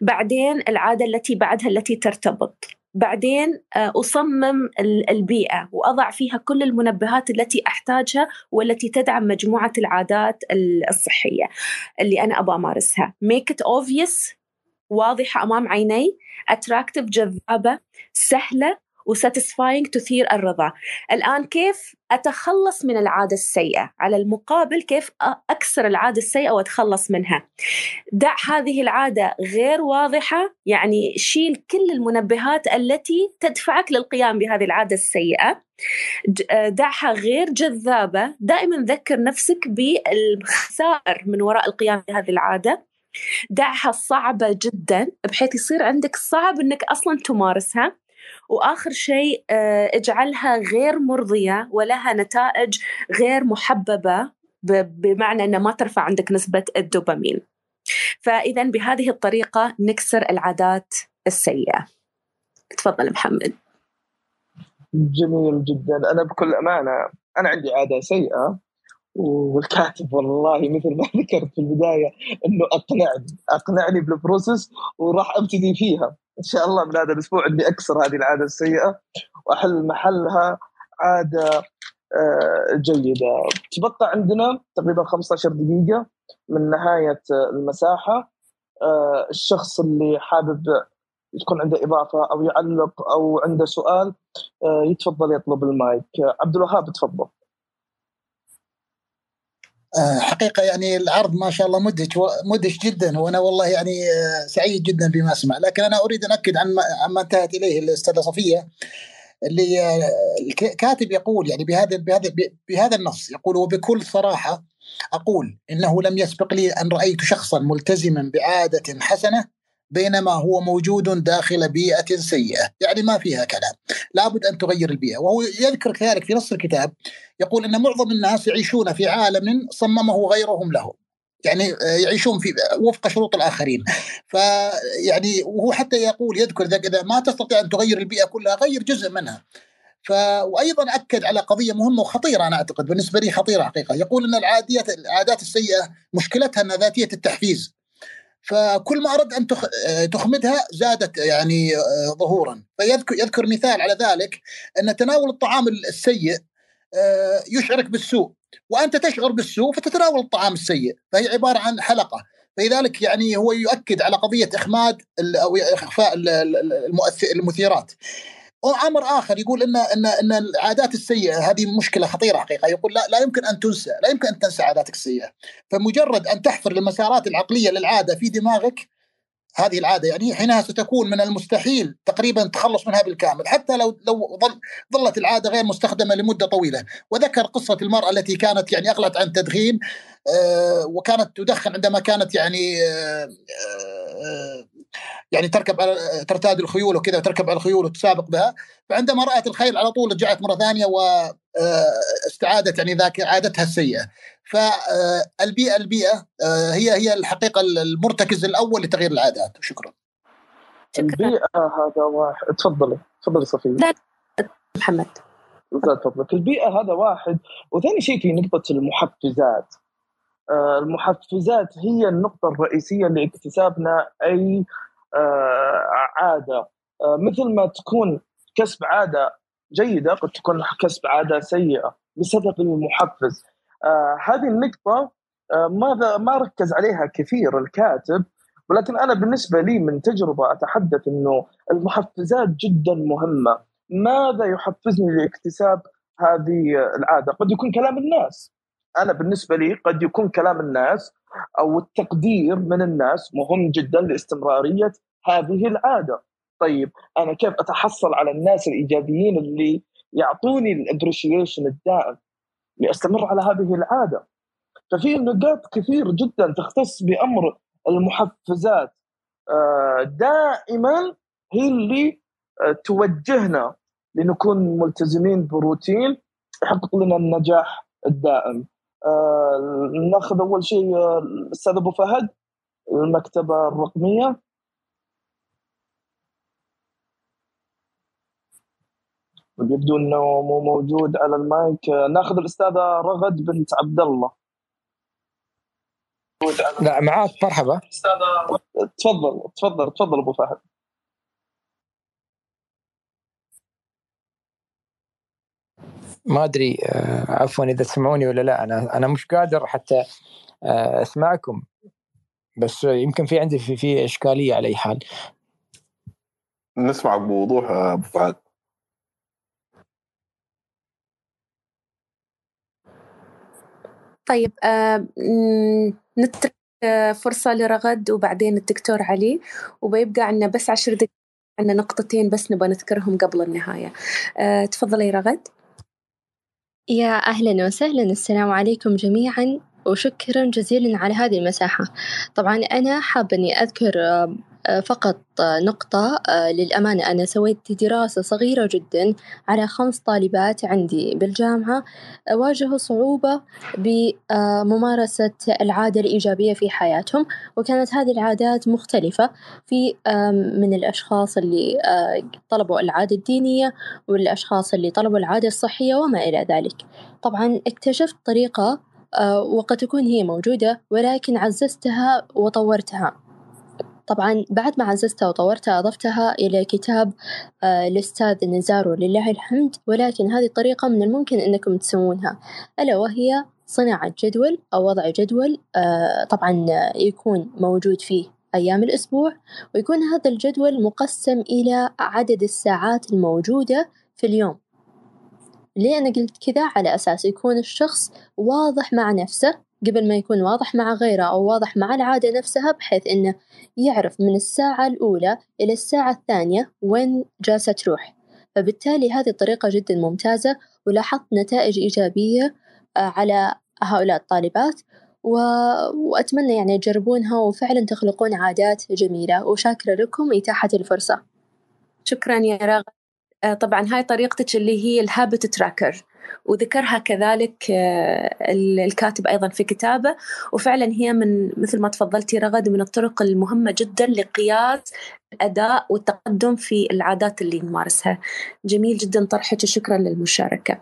بعدين العادة التي بعدها التي ترتبط. بعدين آه، أصمم البيئة وأضع فيها كل المنبهات التي أحتاجها والتي تدعم مجموعة العادات الصحية اللي أنا أبغى أمارسها make it obvious واضحة أمام عيني. Attractive جذابة سهلة وساتيسفاينج تثير الرضا. الآن كيف أتخلص من العادة السيئة؟ على المقابل كيف أكسر العادة السيئة وأتخلص منها؟ دع هذه العادة غير واضحة يعني شيل كل المنبهات التي تدفعك للقيام بهذه العادة السيئة. دعها غير جذابة. دائما ذكر نفسك بالخسائر من وراء القيام بهذه العادة. دعها صعبة جدا بحيث يصير عندك صعب إنك أصلا تمارسها وآخر شيء آه، اجعلها غير مرضية ولها نتائج غير محببة بمعنى إنها ما ترفع عندك نسبة الدوبامين. فاذا بهذه الطريقة نكسر العادات السيئة. تفضل محمد. جميل جدا أنا بكل أمانة أنا عندي عادة سيئة والكاتب والله مثل ما *laughs* ذكرت في البداية إنه أقنعني أقنعني بالبروسس وراح أبتدي فيها. إن شاء الله من هذا الأسبوع إني أكسر هذه العادة السيئة وأحل محلها عادة آه، جيدة. تبقى عندنا تقريبا 15 دقيقة من نهاية المساحة. آه، الشخص اللي حابب يكون عنده إضافة أو يعلق أو عنده سؤال آه، يتفضل يطلب المايك. عبد الوهاب تفضل. حقيقة يعني العرض ما شاء الله مدهش مدهش جدا. وأنا والله يعني آه، سعيد جدا بما أسمع. لكن أنا أريد أن أكد عن ما انتهت إليه الأستاذة صفية اللي آه، الكاتب يقول يعني بهذا بهذا بهذا النص يقول وبكل صراحة أقول إنه لم يسبق لي أن رأيت شخصا ملتزما بعادة حسنة بينما هو موجود داخل بيئة سيئة. يعني ما فيها كلام. لابد أن تغير البيئة. وهو يذكر كذلك في نص الكتاب يقول أن معظم الناس يعيشون في عالم صممه غيرهم لهم يعني يعيشون في وفق شروط الآخرين. فيعني وهو حتى يقول يذكر إذا ما تستطيع أن تغير البيئة كلها غير جزء منها. ف وأيضا أكد على قضية مهمة وخطيرة أنا أعتقد بالنسبة لي خطيرة حقيقة. يقول إن العاديات العادات السيئة مشكلتها إنها ذاتية التحفيز. فكل ما ارد أن تخمدها زادت يعني ظهورا. فيذكر يذكر مثال على ذلك أن تناول الطعام السيء يشعرك بالسوء. وأنت تشعر بالسوء فتتناول الطعام السيء فهي عبارة عن حلقة. فلذلك يعني هو يؤكد على قضية إخماد أو إخفاء المثيرات. أمر آخر يقول ان ان إن العادات السيئة هذه مشكلة خطيرة حقيقة. يقول لا لا يمكن أن تنسى لا يمكن أن تنسى عاداتك السيئة. فمجرد أن تحفر المسارات العقلية للعادة في دماغك هذه العادة يعني حينها ستكون من المستحيل تقريبا التخلص منها بالكامل. حتى لو لو ظل ظلت العادة غير مستخدمة لمدة طويلة. وذكر قصة المرأة التي كانت يعني اغلت عن التدخين آه وكانت تدخن عندما كانت يعني آه آه يعني تركب ترتاد الخيول وكذا وتركب على الخيول وتسابق بها فعندما رأت الخيل على طول رجعت مرة ثانية واستعادت يعني ذاك عادتها السيئة. فالبيئة البيئة هي هي الحقيقة المرتكز الأول لتغيير العادات. شكرا. البيئة هذا واحد تفضلي تفضلي صفية. لا محمد. تفضلك البيئة هذا واحد. وثاني شيء في نقطة المحفزات. المحفزات هي النقطة الرئيسية لاكتسابنا أي عادة. مثل ما تكون كسب عادة جيدة قد تكون كسب عادة سيئة بسبب المحفز. هذه النقطة ماذا ما ركز عليها كثير الكاتب ولكن أنا بالنسبة لي من تجربة أتحدث أنه المحفزات جدا مهمة. ماذا يحفزني لاكتساب هذه العادة؟ قد يكون كلام الناس. أنا بالنسبة لي قد يكون كلام الناس أو التقدير من الناس مهم جدا لاستمرارية هذه العادة. طيب أنا كيف أتحصل على الناس الإيجابيين اللي يعطوني الابريشيشن الدائم لأستمر على هذه العادة. ففي نقاط كثير جدا تختص بأمر المحفزات دائما هي اللي توجهنا لنكون ملتزمين بروتين يحقق لنا النجاح الدائم آه ناخذ أول شيء الأستاذ أبو فهد المكتبة الرقمية. يبدو إنه مو موجود على المايك. ناخذ الأستاذة رغد بنت عبد الله. لا معاك مرحبا. استاذه تفضل تفضل تفضل أبو فهد. ما أدري عفوا إذا تسمعوني ولا لا. أنا أنا مش قادر حتى أسمعكم. بس يمكن في عندي في, في إشكالية على أي حال. نسمعك بوضوح أبو فهد. طيب آه نترك فرصة لرغد وبعدين الدكتور علي. وبيبقى عندنا بس عشر دقائق عندنا نقطتين بس نبغى نذكرهم قبل النهاية. آه تفضلي رغد. يا أهلا وسهلا السلام عليكم جميعا وشكرا جزيلا على هذه المساحة. طبعا أنا حابة أني أذكر فقط نقطة. للأمانة أنا سويت دراسة صغيرة جدا على خمس طالبات عندي بالجامعة. واجهوا صعوبة بممارسة العادة الإيجابية في حياتهم وكانت هذه العادات مختلفة في من الأشخاص اللي طلبوا العادة الدينية والأشخاص اللي طلبوا العادة الصحية وما إلى ذلك. طبعا اكتشفت طريقة وقد تكون هي موجودة ولكن عززتها وطورتها. طبعا بعد ما عززتها وطورتها أضفتها إلى كتاب الأستاذ نزار ولله الحمد. ولكن هذه الطريقة من الممكن أنكم تسوونها. ألا وهي صناعة جدول أو وضع جدول طبعا يكون موجود فيه أيام الأسبوع ويكون هذا الجدول مقسم إلى عدد الساعات الموجودة في اليوم. ليه أنا قلت كذا على أساس يكون الشخص واضح مع نفسه قبل ما يكون واضح مع غيره أو واضح مع العادة نفسها بحيث إنه يعرف من الساعة الأولى إلى الساعة الثانية وين جالسة تروح. فبالتالي هذه الطريقة جدا ممتازة ولاحظت نتائج إيجابية على هؤلاء الطالبات و... وأتمنى يعني تجربونها وفعلا تخلقون عادات جميلة وشاكرة لكم إتاحة الفرصة. شكرا يا رغد آه، طبعا هاي طريقتك اللي هي الهابت تراكر وذكرها كذلك آه، الكاتب أيضا في كتابه. وفعلا هي من مثل ما تفضلتي رغد من الطرق المهمة جدا لقياس الأداء والتقدم في العادات اللي نمارسها جميل جدا طرحك شكرا للمشاركة.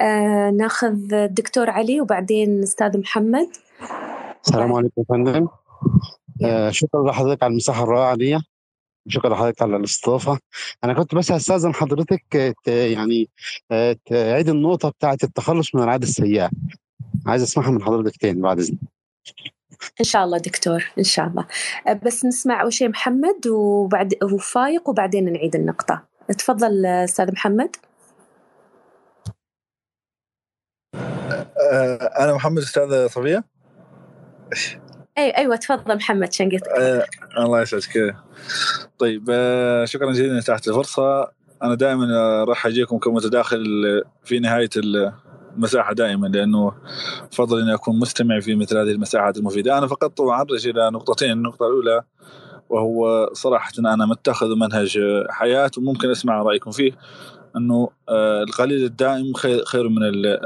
آه ناخذ الدكتور علي وبعدين أستاذ محمد. السلام عليكم فندم. آه شكرا لحضرتك على المساحة الرائعة دي. شكرا لحضرتك على الاستضافة. أنا كنت بس هستأذن حضرتك يعني آه، تعيد النقطة بتاعة التخلص من العادة السيئة. عايز أسمعها من حضرتك تاني بعد إذنك. إن شاء الله دكتور إن شاء الله. آه، بس نسمع أول شيء محمد وبعد وفايق وبعدين نعيد النقطة. تفضل أستاذ محمد. آه، أنا محمد أستاذ صفية اي أيوه تفضل محمد شنقتك آه الله يسعدك. طيب آه شكرا جزيلا تحت الفرصة. أنا دائما راح أجيكم كمتداخل في نهاية المساحة دائما لأنه فضل إني أكون مستمع في مثل هذه المساحات المفيدة. أنا فقط اعرج إلى نقطتين النقطة الأولى وهو صراحة أنا متخذ منهج حياة وممكن أسمع رأيكم فيه أنه آه، القليل الدائم خير من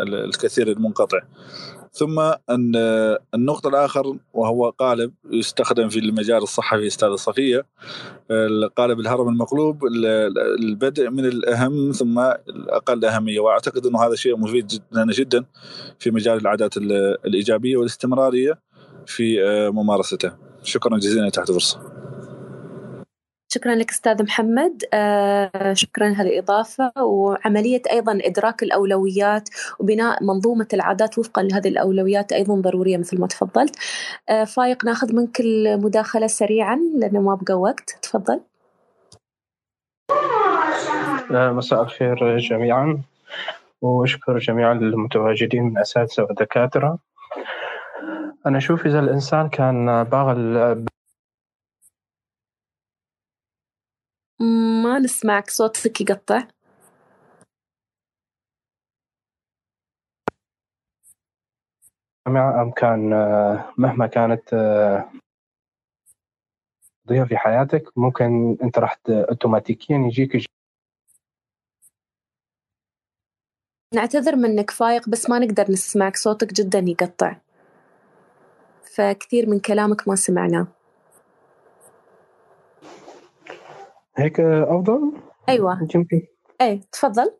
الكثير المنقطع. ثم أن النقطة الآخر وهو قالب يستخدم في المجال الصحفي أستاذ صفية القالب الهرم المقلوب البدء من الأهم ثم الأقل أهمية وأعتقد أنه هذا شيء مفيد لنا جدا في مجال العادات الإيجابية والاستمرارية في ممارسته. شكرا جزيلا تحت فرصة شكرا لك أستاذ محمد. آه شكرا هذه الاضافه وعملية أيضا إدراك الأولويات وبناء منظومة العادات وفقا لهذه الأولويات أيضا ضرورية مثل ما تفضلت. آه فايق ناخذ منك المداخلة سريعا لأنه ما بقى وقت. تفضل. آه، مساء الخير جميعا. وأشكر جميع المتواجدين من أساتذة ودكاترة. أنا أشوف إذا الإنسان كان باغ ما نسمعك صوتك يقطع. كان مهما كانت قضية في حياتك ممكن أنت راح اوتوماتيكيا يجيك نعتذر منك فايق بس ما نقدر نسمعك صوتك جدا يقطع. فكثير من كلامك ما سمعناه. هيك أفضل؟ أيوه. يمكن اي تفضل.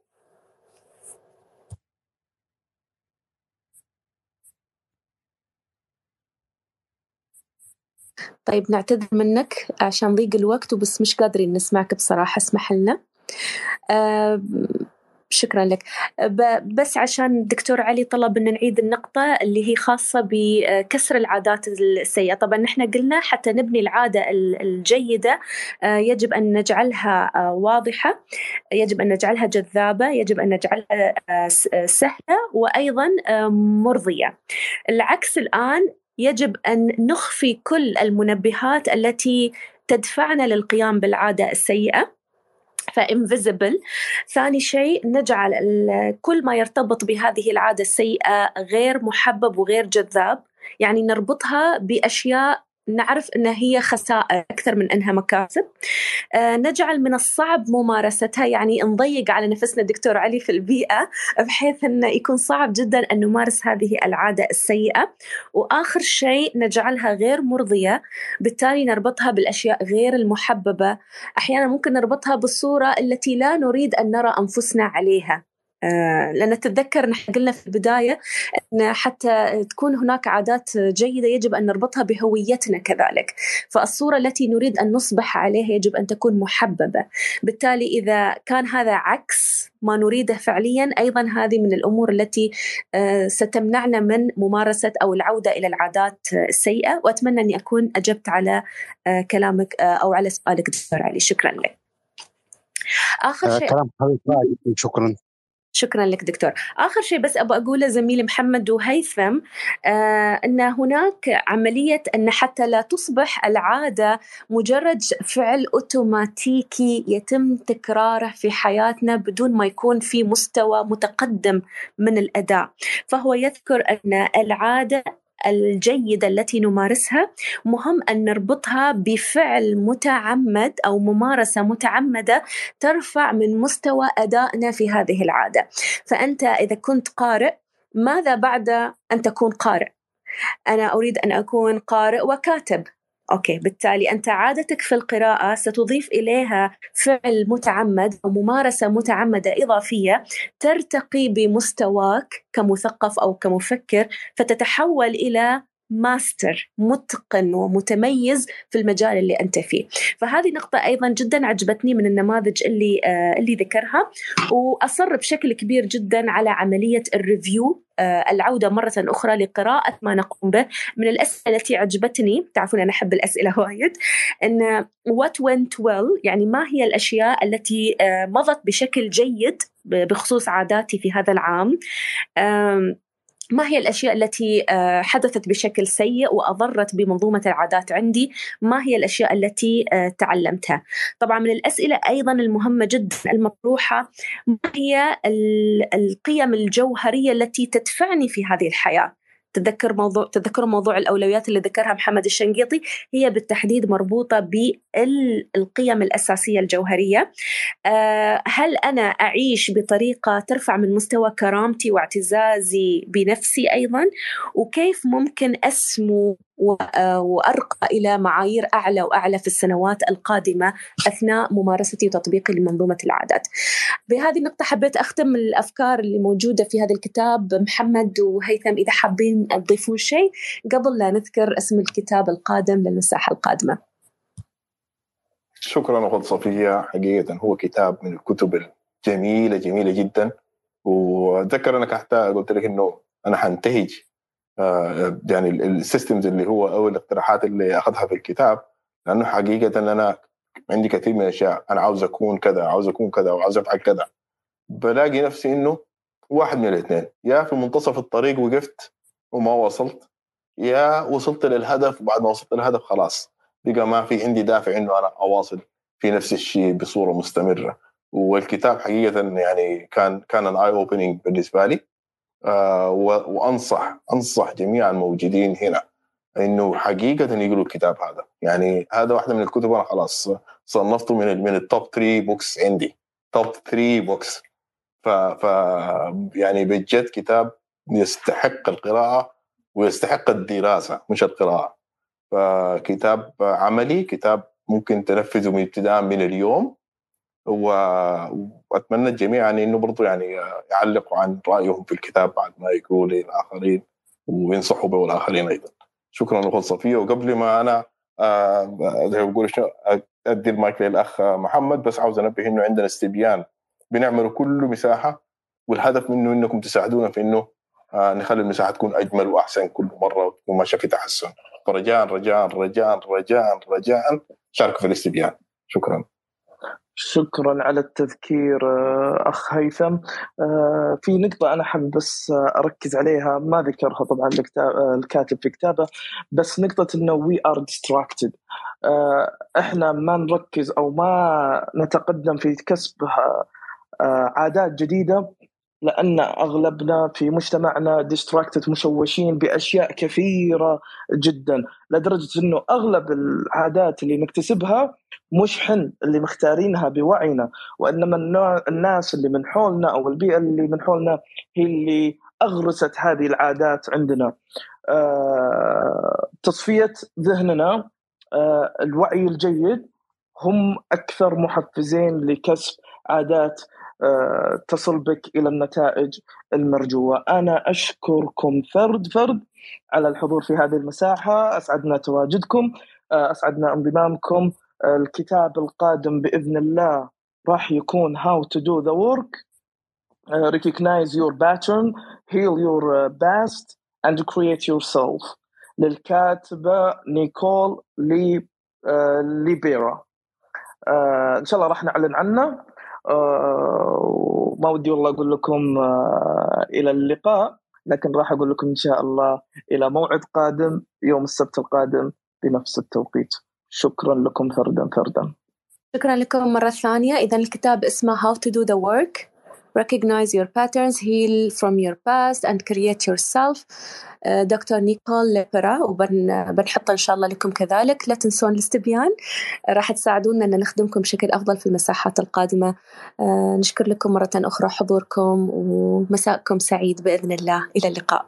طيب نعتذر منك عشان ضيق الوقت وبس مش قادرين نسمعك بصراحة اسمح لنا. أه شكرا لك. بس عشان الدكتور علي طلب إن نعيد النقطة اللي هي خاصة بكسر العادات السيئة. طبعا نحن قلنا حتى نبني العادة الجيدة آه، يجب أن نجعلها آه، واضحة يجب أن نجعلها جذابة يجب أن نجعلها آه، سهلة وأيضا مرضية. العكس الآن يجب أن نخفي كل المنبهات التي تدفعنا للقيام بالعادة السيئة. فانفيزبل ثاني شيء نجعل كل ما يرتبط بهذه العادة السيئة غير محبب وغير جذاب. يعني نربطها بأشياء نعرف أن هي خسائر أكثر من أنها مكاسب. آه نجعل من الصعب ممارستها يعني نضيق على نفسنا دكتور علي في البيئة بحيث أنه يكون صعب جدا أن نمارس هذه العادة السيئة. وآخر شيء نجعلها غير مرضية بالتالي نربطها بالأشياء غير المحببة. أحيانا ممكن نربطها بالصورة التي لا نريد أن نرى أنفسنا عليها. آه، لأن تتذكر نحن قلنا في البداية أن حتى تكون هناك عادات جيدة يجب أن نربطها بهويتنا كذلك. فالصورة التي نريد أن نصبح عليها يجب أن تكون محببة. بالتالي إذا كان هذا عكس ما نريده فعليا أيضا هذه من الأمور التي آه، ستمنعنا من ممارسة أو العودة إلى العادات السيئة. وأتمنى أني أكون أجبت على آه، كلامك أو على سؤالك دكتور علي. شكرا لك. آخر شيء. كلام شكرا. شكرا لك دكتور. آخر شيء بس أبغى أقوله زميلي محمد وهيثم آه أن هناك عملية أن حتى لا تصبح العادة مجرد فعل أوتوماتيكي يتم تكراره في حياتنا بدون ما يكون في مستوى متقدم من الأداء. فهو يذكر أن العادة الجيدة التي نمارسها مهم أن نربطها بفعل متعمد أو ممارسة متعمدة ترفع من مستوى أدائنا في هذه العادة فأنت إذا كنت قارئ ماذا بعد أن تكون قارئ؟ أنا أريد أن أكون قارئ وكاتب أوكي بالتالي أنت عادتك في القراءة ستضيف إليها فعل متعمد أو ممارسة متعمدة إضافية ترتقي بمستواك كمثقف أو كمفكر فتتحول إلى ماستر متقن ومتميز في المجال اللي أنت فيه. فهذه نقطة أيضا جدا عجبتني من النماذج اللي آه اللي ذكرها. وأصر بشكل كبير جدا على عملية ال review آه العودة مرة أخرى لقراءة ما نقوم به. من الأسئلة التي عجبتني تعرفون أنا أحب الأسئلة *laughs* وايد أن what went well يعني ما هي الأشياء التي آه مضت بشكل جيد بخصوص عاداتي في هذا العام. ما هي الأشياء التي حدثت بشكل سيء وأضرت بمنظومة العادات عندي؟ ما هي الأشياء التي تعلمتها؟ طبعا من الأسئلة أيضا المهمة جدا المطروحة ما هي القيم الجوهرية التي تدفعني في هذه الحياة؟ تذكر موضوع تذكروا موضوع الأولويات اللي ذكرها محمد الشنقيطي هي بالتحديد مربوطة بالقيم الأساسية الجوهرية. هل أنا أعيش بطريقة ترفع من مستوى كرامتي واعتزازي بنفسي أيضا؟ وكيف ممكن أسمو وأرقى إلى معايير أعلى وأعلى في السنوات القادمة أثناء ممارستي وتطبيقي لمنظومة العادات. بهذه النقطة حبيت أختم الأفكار اللي موجودة في هذا الكتاب محمد وهيثم إذا حابين تضيفون شيء قبل لا نذكر اسم الكتاب القادم للمساحة القادمة. شكرا اخت صفية حقيقة هو كتاب من الكتب الجميلة جميلة جدا وأتذكر أنا حتى قلت لك إنه أنا حنتهج يعني السيستمز اللي هو أو الاقتراحات اللي أخذها في الكتاب لأنه حقيقة أنا عندي كثير من الأشياء أنا عاوز أكون كذا عاوز أكون كذا وعاوز أفعل كذا. بلاقي نفسي إنه واحد من الاثنين يا في منتصف الطريق وقفت وما وصلت يا وصلت للهدف وبعد ما وصلت للهدف خلاص بقى ما في عندي دافع إنه أنا أواصل في نفس الشيء بصورة مستمرة. والكتاب حقيقة يعني كان كان eye opening بالنسبة لي. آه وأنصح أنصح جميع الموجودين هنا إنه حقيقة يقروا الكتاب هذا. يعني هذا واحدة من الكتب أنا خلاص صنفته من من ال top 3 books عندي. top 3 books ف, ف يعني بجد كتاب يستحق القراءة ويستحق الدراسة مش القراءة. فكتاب عملي كتاب ممكن تنفذه من ابتداء من اليوم. وأتمنى الجميع يعني إنه برضو يعني يعلقوا عن رأيهم في الكتاب بعد ما يقروا للاخرين وينصحوا به الاخرين أيضا. شكرا أخوة صفية. وقبل ما أنا زي ما بقول أدي المايك للأخ محمد بس عاوز أنبه إنه عندنا استبيان. بنعمله كله مساحة والهدف منه إنكم تساعدونا في إنه نخلي المساحة تكون أجمل وأحسن كل مرة وتكون في تحسن. فرجاء رجاء رجاء رجاء رجاء. شاركوا في الاستبيان. شكرا. شكرا على التذكير أخ هيثم. في نقطة أنا حابب بس أركز عليها ما ذكرها طبعا الكاتب في كتابه بس نقطة إنه وي ار distracted. إحنا ما نركز أو ما نتقدم في كسب عادات جديدة. لأن أغلبنا في مجتمعنا ديستراكتد مشوشين بأشياء كثيرة جدا لدرجة أنه أغلب العادات اللي نكتسبها مش حن اللي مختارينها بوعينا النوع الناس اللي من حولنا أو البيئة اللي من حولنا هي اللي أغرست هذه العادات عندنا. آه، تصفية ذهننا آه، الوعي الجيد هم أكثر محفزين لكسب عادات تصل بك إلى النتائج المرجوة. أنا أشكركم فرد فرد على الحضور في هذه المساحة، أسعدنا تواجدكم، أسعدنا انضمامكم. الكتاب القادم بإذن الله راح يكون How to do the work, recognize your pattern, heal your past and create yourself. للكاتبة نيكول لي ليبيرا. إن شاء الله راح نعلن عنه وما ودي والله أقول لكم إلى اللقاء لكن راح أقول لكم إن شاء الله إلى موعد قادم يوم السبت القادم بنفس التوقيت. شكرا لكم فردا فردا. شكرا لكم مرة ثانية. إذا الكتاب اسمه How to do the work. Recognize your patterns heal from your past and create yourself. دكتور نيكول ليبرا وبنحط إن شاء الله لكم كذلك. لا تنسون الاستبيان راح تساعدونا أن نخدمكم بشكل أفضل في المساحات القادمة. نشكر لكم مرة أخرى حضوركم ومساءكم سعيد بإذن الله. إلى اللقاء.